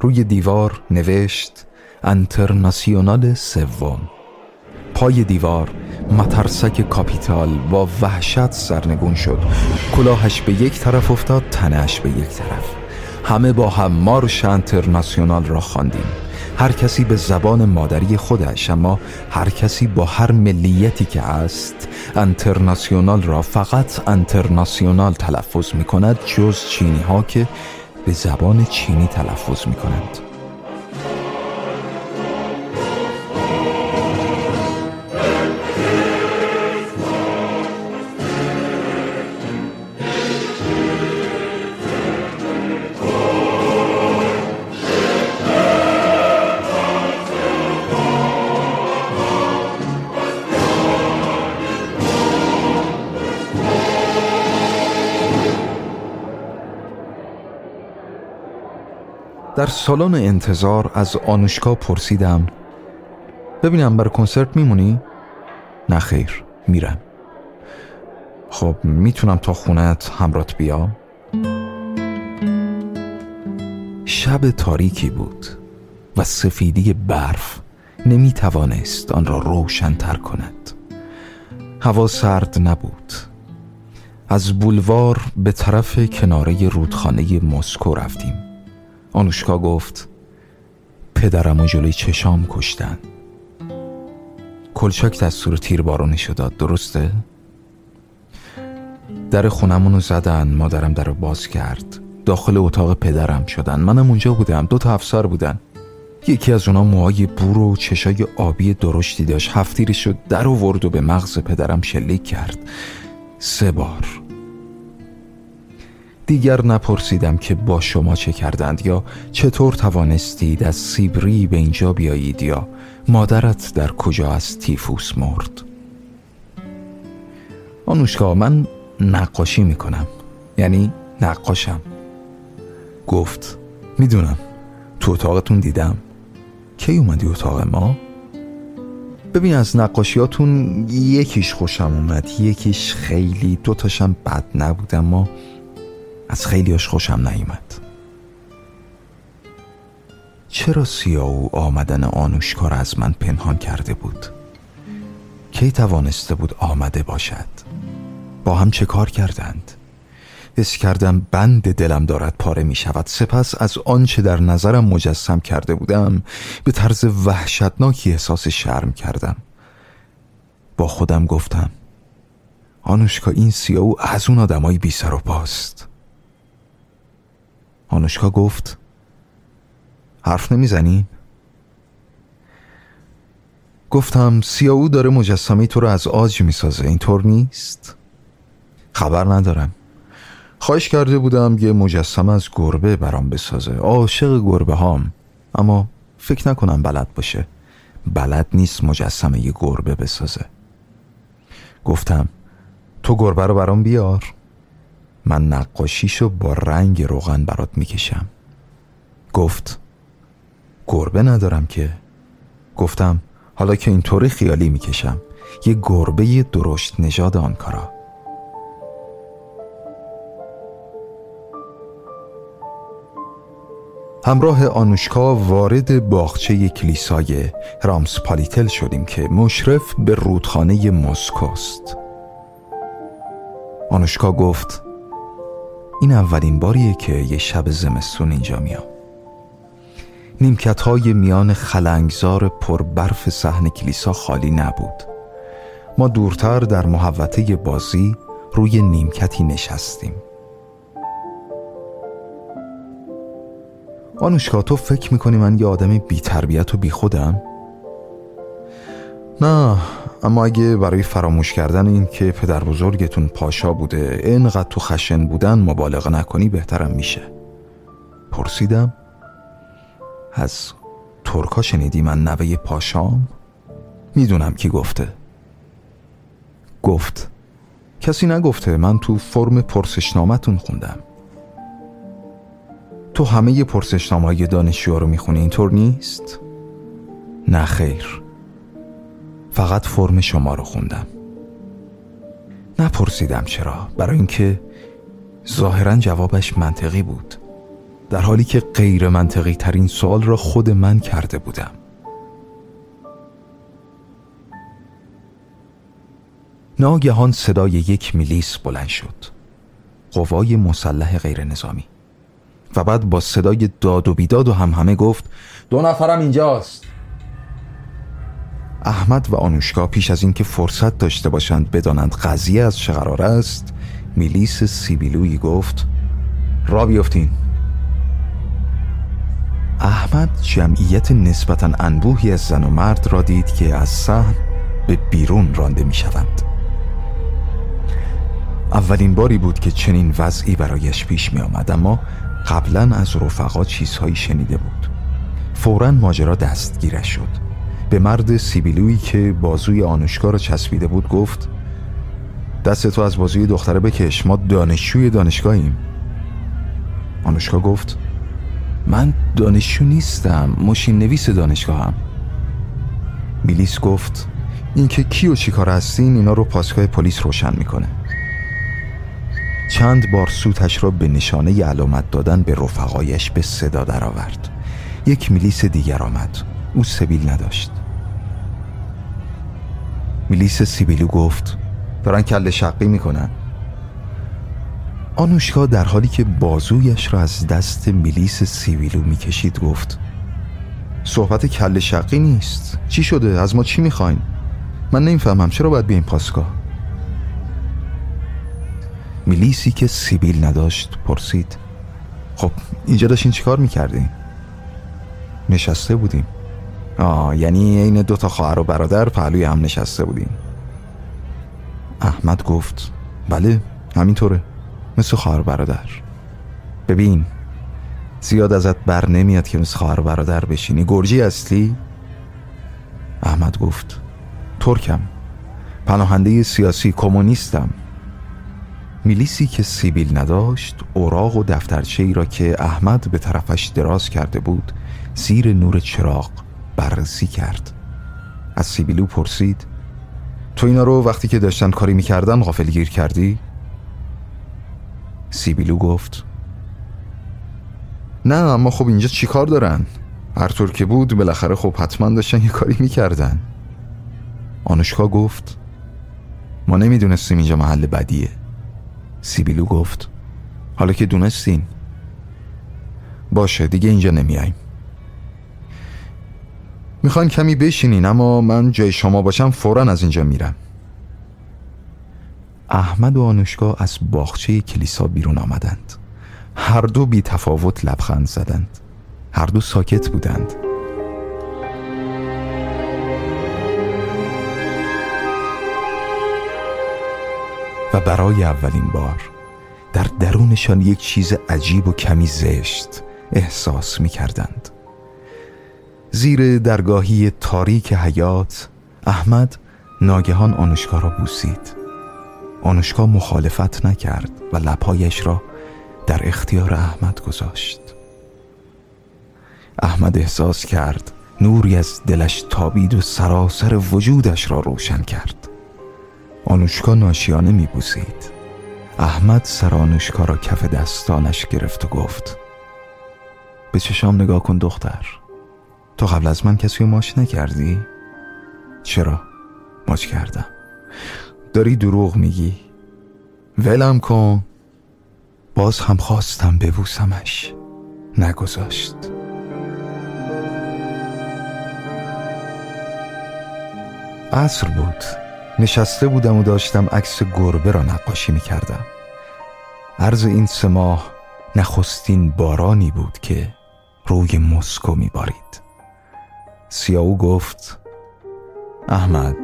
Speaker 1: روی دیوار نوشت انترناسیونال سوم پای دیوار مترسک کاپیتال با وحشت سرنگون شد. کلاهش به یک طرف افتاد تنش به یک طرف. همه با هم مارش انترناسیونال را خواندیم. هر کسی به زبان مادری خودش اما هر کسی با هر ملیتی که است انترناسیونال را فقط انترناسیونال تلفظ می کند جز چینی ها که به زبان چینی تلفظ می کنند سالن انتظار از آنوشکا پرسیدم ببینم برای کنسرت میمونی؟ نه خیر میرم خب می‌تونم تا خونت همرات بیام؟ شب تاریکی بود و سفیدی برف نمی توانست آن را روشن تر کند هوا سرد نبود از بولوار به طرف کناره رودخانه مسکو رفتیم آنوشکا گفت پدرم و جلوی چشام کشتن. کلچک دستور تیربارونشو داد درسته؟ در خونمونو زدن مادرم در رو باز کرد. داخل اتاق پدرم شدن. منم اونجا بودم دو تا افسر بودن. یکی از اونا موهای بور و چشای آبی درشتی داشت. هفتیری شد در آورد و به مغز پدرم شلیک کرد. سه بار. دیگر نپرسیدم که با شما چه کردند یا چطور توانستید از سیبری به اینجا بیایید یا مادرت در کجا از تیفوس مرد؟ آنوشکا من نقاشی می‌کنم. یعنی نقاشم. گفت می‌دونم. تو اتاقتون دیدم. کی اومدی اتاق ما؟ ببین از نقاشیاتون یکیش خوشم اومد. یکیش خیلی دوتاشم بد نبود اما از خیلیاش خوشم نیومد چرا سیاو آمدن آنوشکا را از من پنهان کرده بود؟ کی توانسته بود آمده باشد؟ با هم چه کار کردند؟ حس کردم بند دلم دارد پاره می شود سپس از آنچه در نظرم مجسم کرده بودم به طرز وحشتناکی احساس شرم کردم با خودم گفتم آنوشکا این سیاو از اون آدمای بی سر و پاست آنوشکا گفت حرف نمی‌زنی؟ گفتم سیاو داره مجسمه تو رو از آج می‌سازه اینطور نیست؟ خبر ندارم. خواهش کرده بودم یه مجسمه از گربه برام بسازه. عاشق گربه هام. اما فکر نکنم بلد باشه. بلد نیست مجسمه یه گربه بسازه. گفتم تو گربه رو برام بیار. من نقاشیشو با رنگ روغن برات می‌کشم. گفت گربه ندارم که. گفتم حالا که اینطوری خیالی می‌کشم. یه گربه درشت نژاد آنکارا همراه آنوشکا وارد باغچه کلیسای رامس پالیتل شدیم که مشرف به رودخانه مسکوست آنوشکا گفت این اولین باریه که یه شب زمستون اینجا میام. نیمکت های میان خلنگزار پر برف صحن کلیسا خالی نبود. ما دورتر در محوطه بازی روی نیمکتی نشستیم. آنوشکا تو فکر می‌کنی من یه آدم بی تربیت و بی خودم؟ نه اما اگه برای فراموش کردن این که پدر بزرگتون پاشا بوده اینقدر تو خشن بودن مبالغه نکنی بهترم میشه. پرسیدم از ترکا شنیدی من نوه پاشام؟ می‌دونم کی گفته. گفت. کسی نگفته من تو فرم پرسشنامتون خوندم. تو همه پرسشنامه های دانشجو رو می‌خونی اینطور نیست؟ نه خیر. فقط فرم شما رو خوندم. نپرسیدم چرا برای اینکه ظاهرا جوابش منطقی بود. در حالی که غیر منطقی ترین سوال را خود من کرده بودم. ناگهان صدای یک میلیس بلند شد. قوای مسلح غیر نظامی. و بعد با صدای داد و بیداد و هم همه گفت دو نفرم اینجاست. احمد و آنوشکا پیش از اینکه فرصت داشته باشند بدانند قضیه از چه قرار است میلیس سیبیلوی گفت را بیفتین. احمد جمعیت نسبتا انبوهی از زن و مرد را دید که از صحن به بیرون رانده می شوند اولین باری بود که چنین وضعی برایش پیش می آمد اما قبلا از رفقا چیزهایی شنیده بود. فورا ماجرا دستگیرش شد. به مرد سیبیلویی که بازوی آنوشکا را چسبیده بود گفت دست تو از بازوی دختره بکش ما دانشجوی دانشگاهیم. آنوشکا گفت من دانشجو نیستم ماشین نویس دانشگاهم. میلیس گفت اینکه کی و چی کار هستین اینا رو پاسگاه پلیس روشن می‌کنه. چند بار سوتش را به نشانه علامت دادن به رفقایش به صدا درآورد. یک میلیس دیگر آمد. او سبیل نداشت. میلیس سیبیلو گفت دارن کل شقی می‌کنن. آنوشکا در حالی که بازویش را از دست میلیس سیبیلو می‌کشید گفت صحبت کل شقی نیست. چی شده؟ از ما چی می‌خواین؟ من نمی‌فهمم. چرا باید بیایم پاسگاه؟ میلیسی که سیبیل نداشت پرسید خب اینجا داشتین چیکار می‌کردین? نشسته بودیم. آه یعنی عین دو تا خواهر و برادر پهلوی هم نشسته بودیم. احمد گفت بله همینطوره. مثل خواهر برادر. ببین زیاد ازت بر نمیاد که مثل خواهر برادر بشینی. گرجی اصلی؟ احمد گفت ترکم. پناهنده سیاسی کمونیستم. میلیسی که سیبیل نداشت اوراق و دفترچه ای را که احمد به طرفش دراز کرده بود زیر نور چراغ بررسی کرد. از سیبیلو پرسید تو اینا رو وقتی که داشتن کاری می‌کردن غافل گیر کردی؟ سیبیلو گفت نه اما خب اینجا چی کار دارن؟ هر طور که بود بالاخره خب حتما داشتن یه کاری می‌کردن. آنوشکا گفت ما نمی‌دونستیم اینجا محل بدیه. سیبیلو گفت حالا که دونستین. باشه دیگه اینجا نمیاییم می‌خوان کمی بشینین اما من جای شما باشم فورا از اینجا میرم. احمد و آنوشکا از باغچه کلیسا بیرون آمدند. هر دو بی تفاوت لبخند زدند. هر دو ساکت بودند. و برای اولین بار در درونشان یک چیز عجیب و کمی زشت احساس می کردند زیر درگاهی تاریک حیات احمد ناگهان آنوشکا را بوسید. آنوشکا مخالفت نکرد و لپایش را در اختیار احمد گذاشت. احمد احساس کرد نوری از دلش تابید و سراسر وجودش را روشن کرد. آنوشکا ناشیانه میبوسید. احمد سر آنوشکا را کف دستانش گرفت و گفت به چشام نگاه کن دختر. تو قبل از من کسی ماچ نکردی؟ چرا؟ ماچ کردم. داری دروغ میگی. ولم کن. باز هم خواستم ببوسمش. نگذاشت. عصر بود. نشسته بودم و داشتم عکس گربه را نقاشی می‌کردم. عرض این سه ماه نخستین بارانی بود که روی مسکو میبارید. سیاو گفت احمد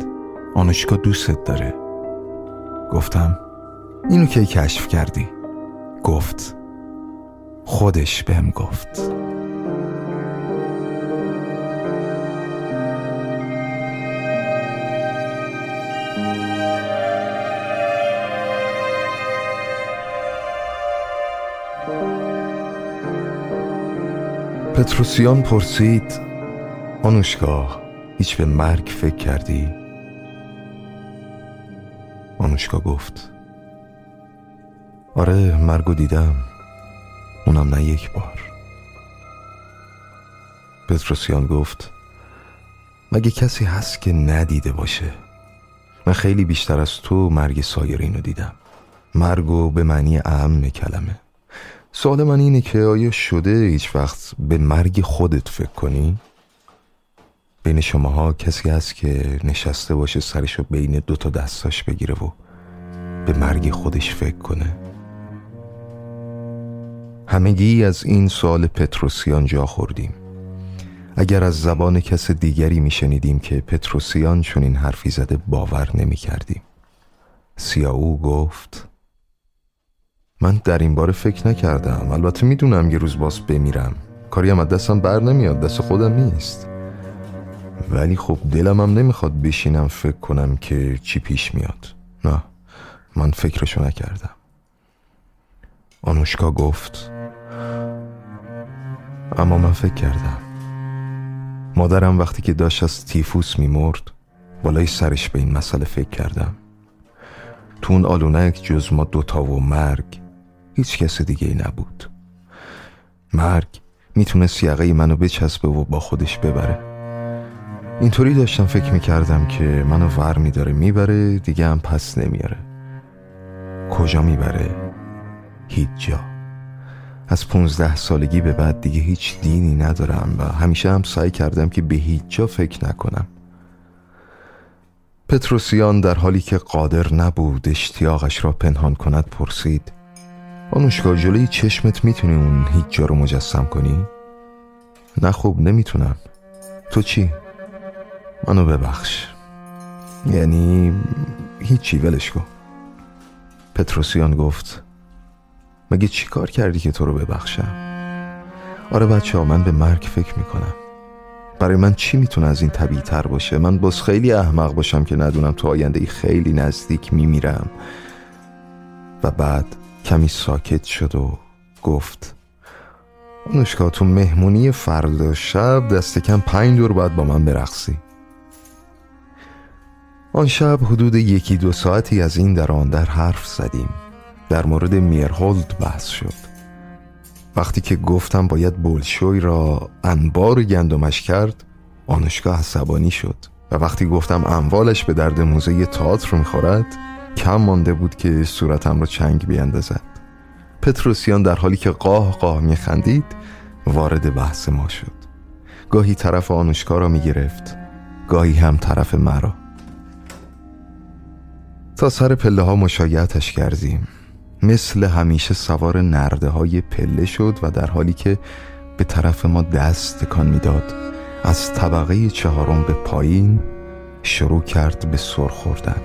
Speaker 1: آنوشکا دوستت داره. گفتم اینو کی کشف کردی؟ گفت خودش بهم گفت. پتروسیان پرسید آنوشکا هیچ به مرگ فکر کردی؟ آنوشکا گفت آره مرگو دیدم. اونم نه یک بار. پتروسیان گفت مگه کسی هست که ندیده باشه؟ من خیلی بیشتر از تو مرگ سایرینو دیدم. مرگو به معنی اهم کلمه. سوال من اینه که آیا شده هیچ وقت به مرگ خودت فکر کنی؟ بین شماها کسی هست که نشسته باشه سرشو بین دو تا دستاش بگیره و به مرگ خودش فکر کنه. همگی از این سوال پتروسیان جا خوردیم. اگر از زبان کس دیگری میشنیدیم که پتروسیان چون این حرفی زده باور نمی کردیم سیاو گفت من در این باره فکر نکردم. البته می‌دونم یه روز باز بمیرم. کاری هم از دستم بر نمیاد. دست خودم نیست. ولی خب دلم هم نمی‌خواد بشینم فکر کنم که چی پیش میاد. نه من فکرشو نکردم. آنوشکا گفت اما من فکر کردم. مادرم وقتی که داشت از تیفوس میمرد بالای سرش به این مسئله فکر کردم. تو اون آلونک جز ما دوتا و مرگ هیچ کس دیگه ای نبود. مرگ می‌تونست یقه منو بچسبه و با خودش ببره. اینطوری داشتم فکر می‌کردم که منو ور میداره می‌بره دیگه هم پس نمیاره کجا می‌بره؟ هیچ جا از پونزده سالگی به بعد دیگه هیچ دینی ندارم و همیشه هم سعی کردم که به هیچ جا فکر نکنم پتروسیان در حالی که قادر نبود اشتیاقش را پنهان کند پرسید آنوشکا جلوی چشمت می‌تونی اون هیچ جا رو مجسم کنی؟ نه خوب نمی‌تونم تو چی؟ منو ببخش. یعنی هیچی ولش کن. پتروسیان گفت مگه چی کار کردی که تو رو ببخشم؟ آره بچه ها من به مرگ فکر می‌کنم. برای من چی می‌تونه از این طبیعی تر باشه؟ من باز خیلی احمق باشم که ندونم تو آینده ای خیلی نزدیک میمیرم. و بعد کمی ساکت شد و گفت آنوشکا تو مهمونی فردا شب دست کم پنج دور باید با من برقصی. آن شب حدود یکی دو ساعتی از این در آن در حرف زدیم. در مورد میرهولد بحث شد. وقتی که گفتم باید بولشوی را انبار گندمش کرد آنوشکا عصبانی شد و وقتی گفتم اموالش به درد موزه تئاتر می‌خورد کم مانده بود که صورتم را چنگ بیندازد. پتروسیان در حالی که قاه قاه میخندید وارد بحث ما شد. گاهی طرف آنوشکا را می‌گرفت گاهی هم طرف مرا. سر پله ها مشایعتش کردیم. مثل همیشه سوار نرده های پله شد و در حالی که به طرف ما دست تکان می‌داد از طبقه چهارم به پایین شروع کرد به سر خوردن.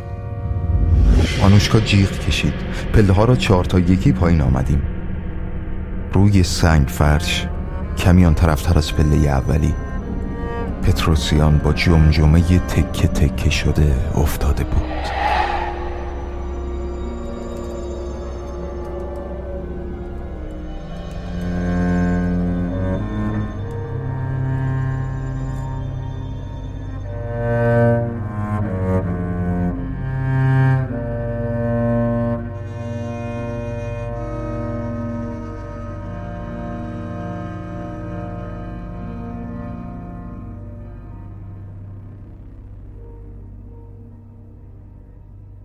Speaker 1: آنوشکا جیغ کشید. پله ها را چهار تا یکی پایین آمدیم. روی سنگ فرش کمی آن طرفتر از پله اولی. پتروسیان با جمجمه تکه تکه شده افتاده بود.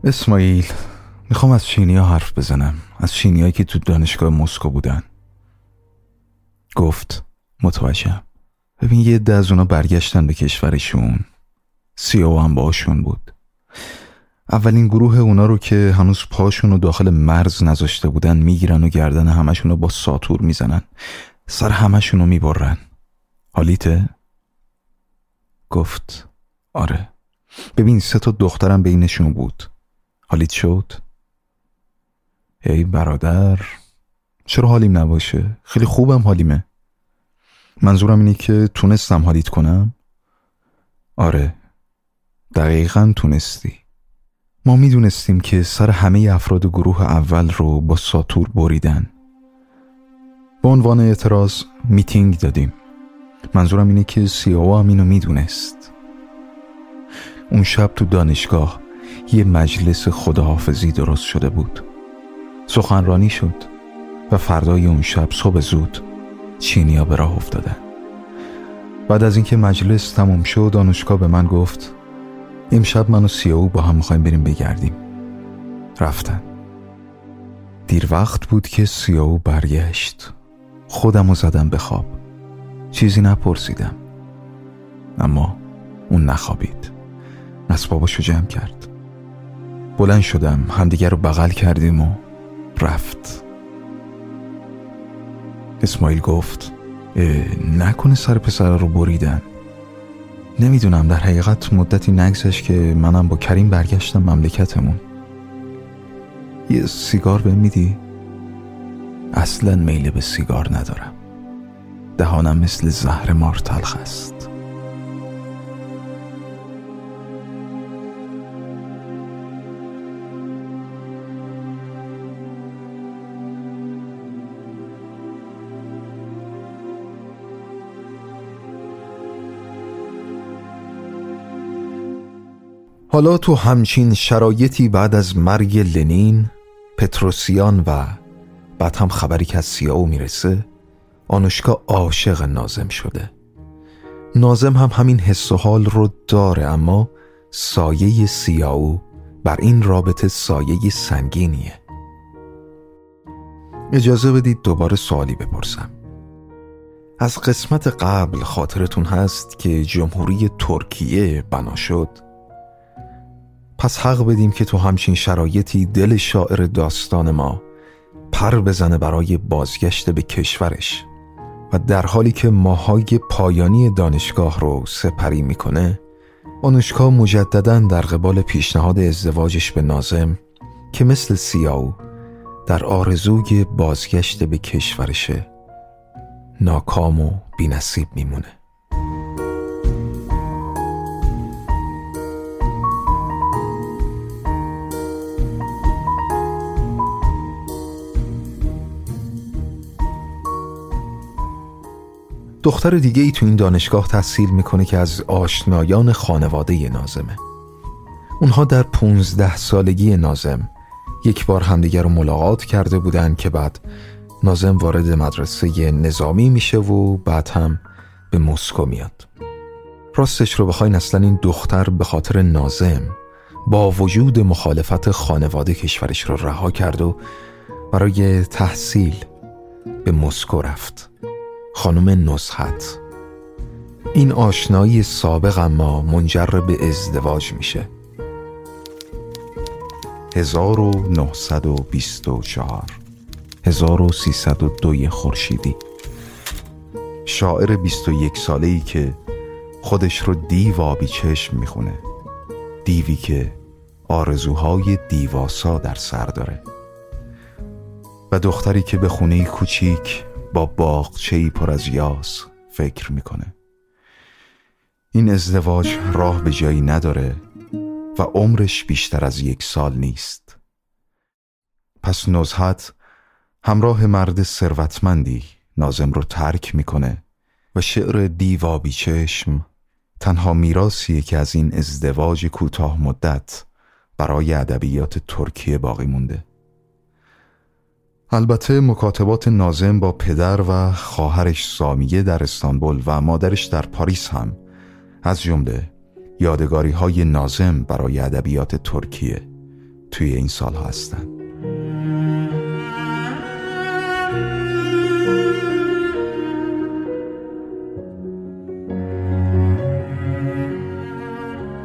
Speaker 1: اسماعیل می‌خوام از چینی ها حرف بزنم. از چینی هایی که تو دانشگاه مسکو بودن. گفت متوجهم ببین یه ده از اونا برگشتن به کشورشون. سیاو هم باشون بود. اولین گروه اونا رو که هنوز پاشون رو داخل مرز نذاشته بودن می‌گیرن و گردن همشون رو با ساتور می‌زنن. سر همشون رو می‌برن. حالیته؟ گفت آره. ببین سه تا دخترم بینشون بود. حالیت شد؟ ای برادر. چرا حالیم نباشه؟ خیلی خوبم حالیمه. منظورم اینه که تونستم حالیت کنم؟ آره. دقیقا تونستی. ما می‌دونستیم که سر همه افراد گروه اول رو با ساتور بریدن. به عنوان اعتراض میتینگ دادیم. منظورم اینه که سیاو هم اینو می‌دونست. اون شب تو دانشگاه یه مجلس خداحافظی درست شده بود. سخنرانی شد و فردای اون شب صبح زود چینیا به راه افتادن. بعد از اینکه مجلس تموم شد دانشگاه به من گفت امشب من و سیاو با هم می‌خوایم بریم بگردیم. رفتن. دیر وقت بود که سیاو برگشت. خودم رو زدم به خواب. چیزی نپرسیدم. اما اون نخوابید. اسباباشو جمع کرد. بلند شدم همدیگر رو بغل کردیم و رفت. اسماعیل گفت نکنه سر پسر رو بریدن. نمی‌دونم در حقیقت مدتی نگذشت که منم با کریم برگشتم مملکتمون. یه سیگار به میدی؟ اصلا میل به سیگار ندارم. دهانم مثل زهر مار تلخ است. حالا تو همچین شرایطی بعد از مرگ لنین پتروسیان و بعد هم خبری که از سیاو می‌رسه آنوشکا عاشق نازم شده. نازم هم همین حس و حال رو داره اما سایه سیاو بر این رابطه سایه سنگینیه. اجازه بدید دوباره سوالی بپرسم. از قسمت قبل خاطرتون هست که جمهوری ترکیه بنا شد پس حق بدیم که تو همچین شرایطی دل شاعر داستان ما پر بزنه برای بازگشت به کشورش و در حالی که ماهای پایانی دانشگاه رو سپری می‌کنه آنوشکا مجددا در قبال پیشنهاد ازدواجش به نازم که مثل سیاو در آرزوی بازگشت به کشورشه ناکام و بینصیب میمونه. دختر دیگه ای تو این دانشگاه تحصیل می‌کنه که از آشنایان خانواده نازمه. اونها در پونزده سالگی نازم یک بار همدیگر رو ملاقات کرده بودن که بعد نازم وارد مدرسه نظامی میشه و بعد هم به مسکو میاد. راستش رو بخواین اصلا این دختر به خاطر نازم با وجود مخالفت خانواده کشورش رو رها کرد و برای تحصیل به مسکو رفت. خانم نزحت این آشنایی سابق اما منجر به ازدواج میشه. 1924 1302 خورشیدی. شاعر 21 ساله ای که خودش رو دیو آبی چشم می‌خونه. دیوی که آرزوهای دیواسا در سر داره. و دختری که به خونه کوچیک با باغچه‌ای پر از یاس فکر می‌کنه. این ازدواج راه به جایی نداره و عمرش بیشتر از یک سال نیست. پس نزهت همراه مرد ثروتمندی نازم رو ترک می‌کنه و شعر دیوا بیچشم تنها میراثیه که از این ازدواج کوتاه مدت برای ادبیات ترکیه باقی مونده. البته مکاتبات نازم با پدر و خواهرش سامیه در استانبول و مادرش در پاریس هم از جمله یادگاری های نازم برای ادبیات ترکیه توی این سال هستند.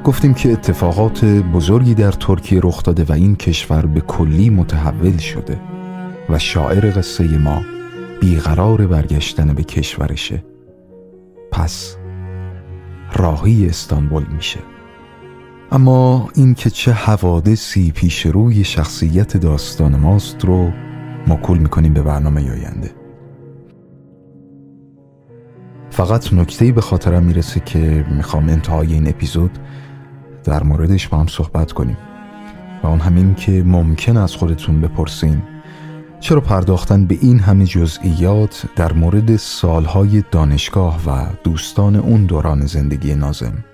Speaker 1: گفتیم که اتفاقات بزرگی در ترکیه رخ داده و این کشور به کلی متحول شده و شاعر قصه ما بیقرار برگشتن به کشورشه. پس راهی استانبول میشه. اما این که چه حوادثی پیش روی شخصیت داستان ماست رو مکول می‌کنیم به برنامه آینده. فقط نکته به خاطرم می‌رسه که می‌خوام انتهای این اپیزود در موردش با هم صحبت کنیم. و اون همین که ممکن از خودتون بپرسین چرا پرداختن به این همه جزئیات در مورد سالهای دانشگاه و دوستان اون دوران زندگی نازم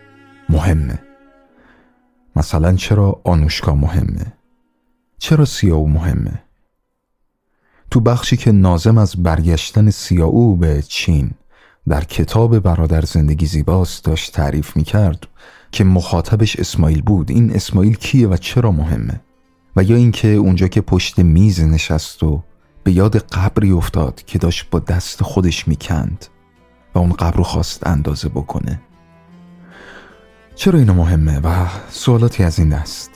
Speaker 1: مهمه؟ مثلا چرا آنوشکا مهمه؟ چرا سیاو مهمه؟ تو بخشی که نازم از برگشتن سیاو به چین در کتاب برادر زندگی زیباست داشت تعریف می کرد که مخاطبش اسماعیل بود. این اسماعیل کیه و چرا مهمه؟ و یا اینکه اونجا که پشت میز نشست و به یاد قبری افتاد که داشت با دست خودش می‌کند و اون قبر رو خواست اندازه بکنه. چرا اینو مهمه و سوالاتی از این دست؟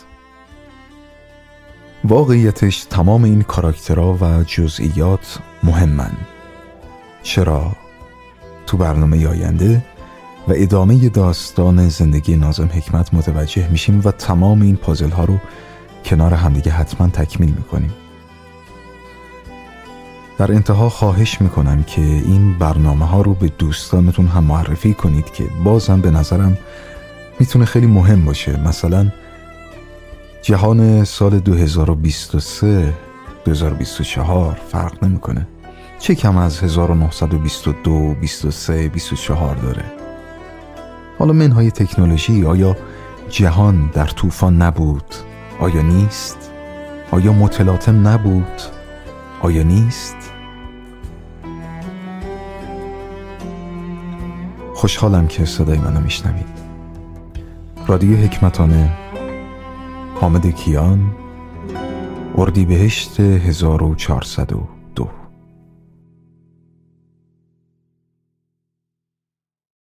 Speaker 1: واقعیتش تمام این کاراکترها و جزئیات مهمن. چرا؟ تو برنامه آینده و ادامه داستان زندگی نازم حکمت متوجه میشیم و تمام این پازل ها رو کنار همدیگه حتما تکمیل می‌کنیم. در انتها خواهش می‌کنم که این برنامه ها رو به دوستانتون هم معرفی کنید که بازم به نظرم می‌تونه خیلی مهم باشه. مثلا جهان سال 2023 2024 فرق نمی‌کنه. چه کم از 1922 23 24 داره. حالا منهای تکنولوژی آیا جهان در طوفان نبود؟ آیا نیست؟ آیا متلاطم نبود؟ آیا نیست؟ خوشحالم که صدای منو میشنوید. رادیو حکمتانه حامد کیان اردیبهشت 1400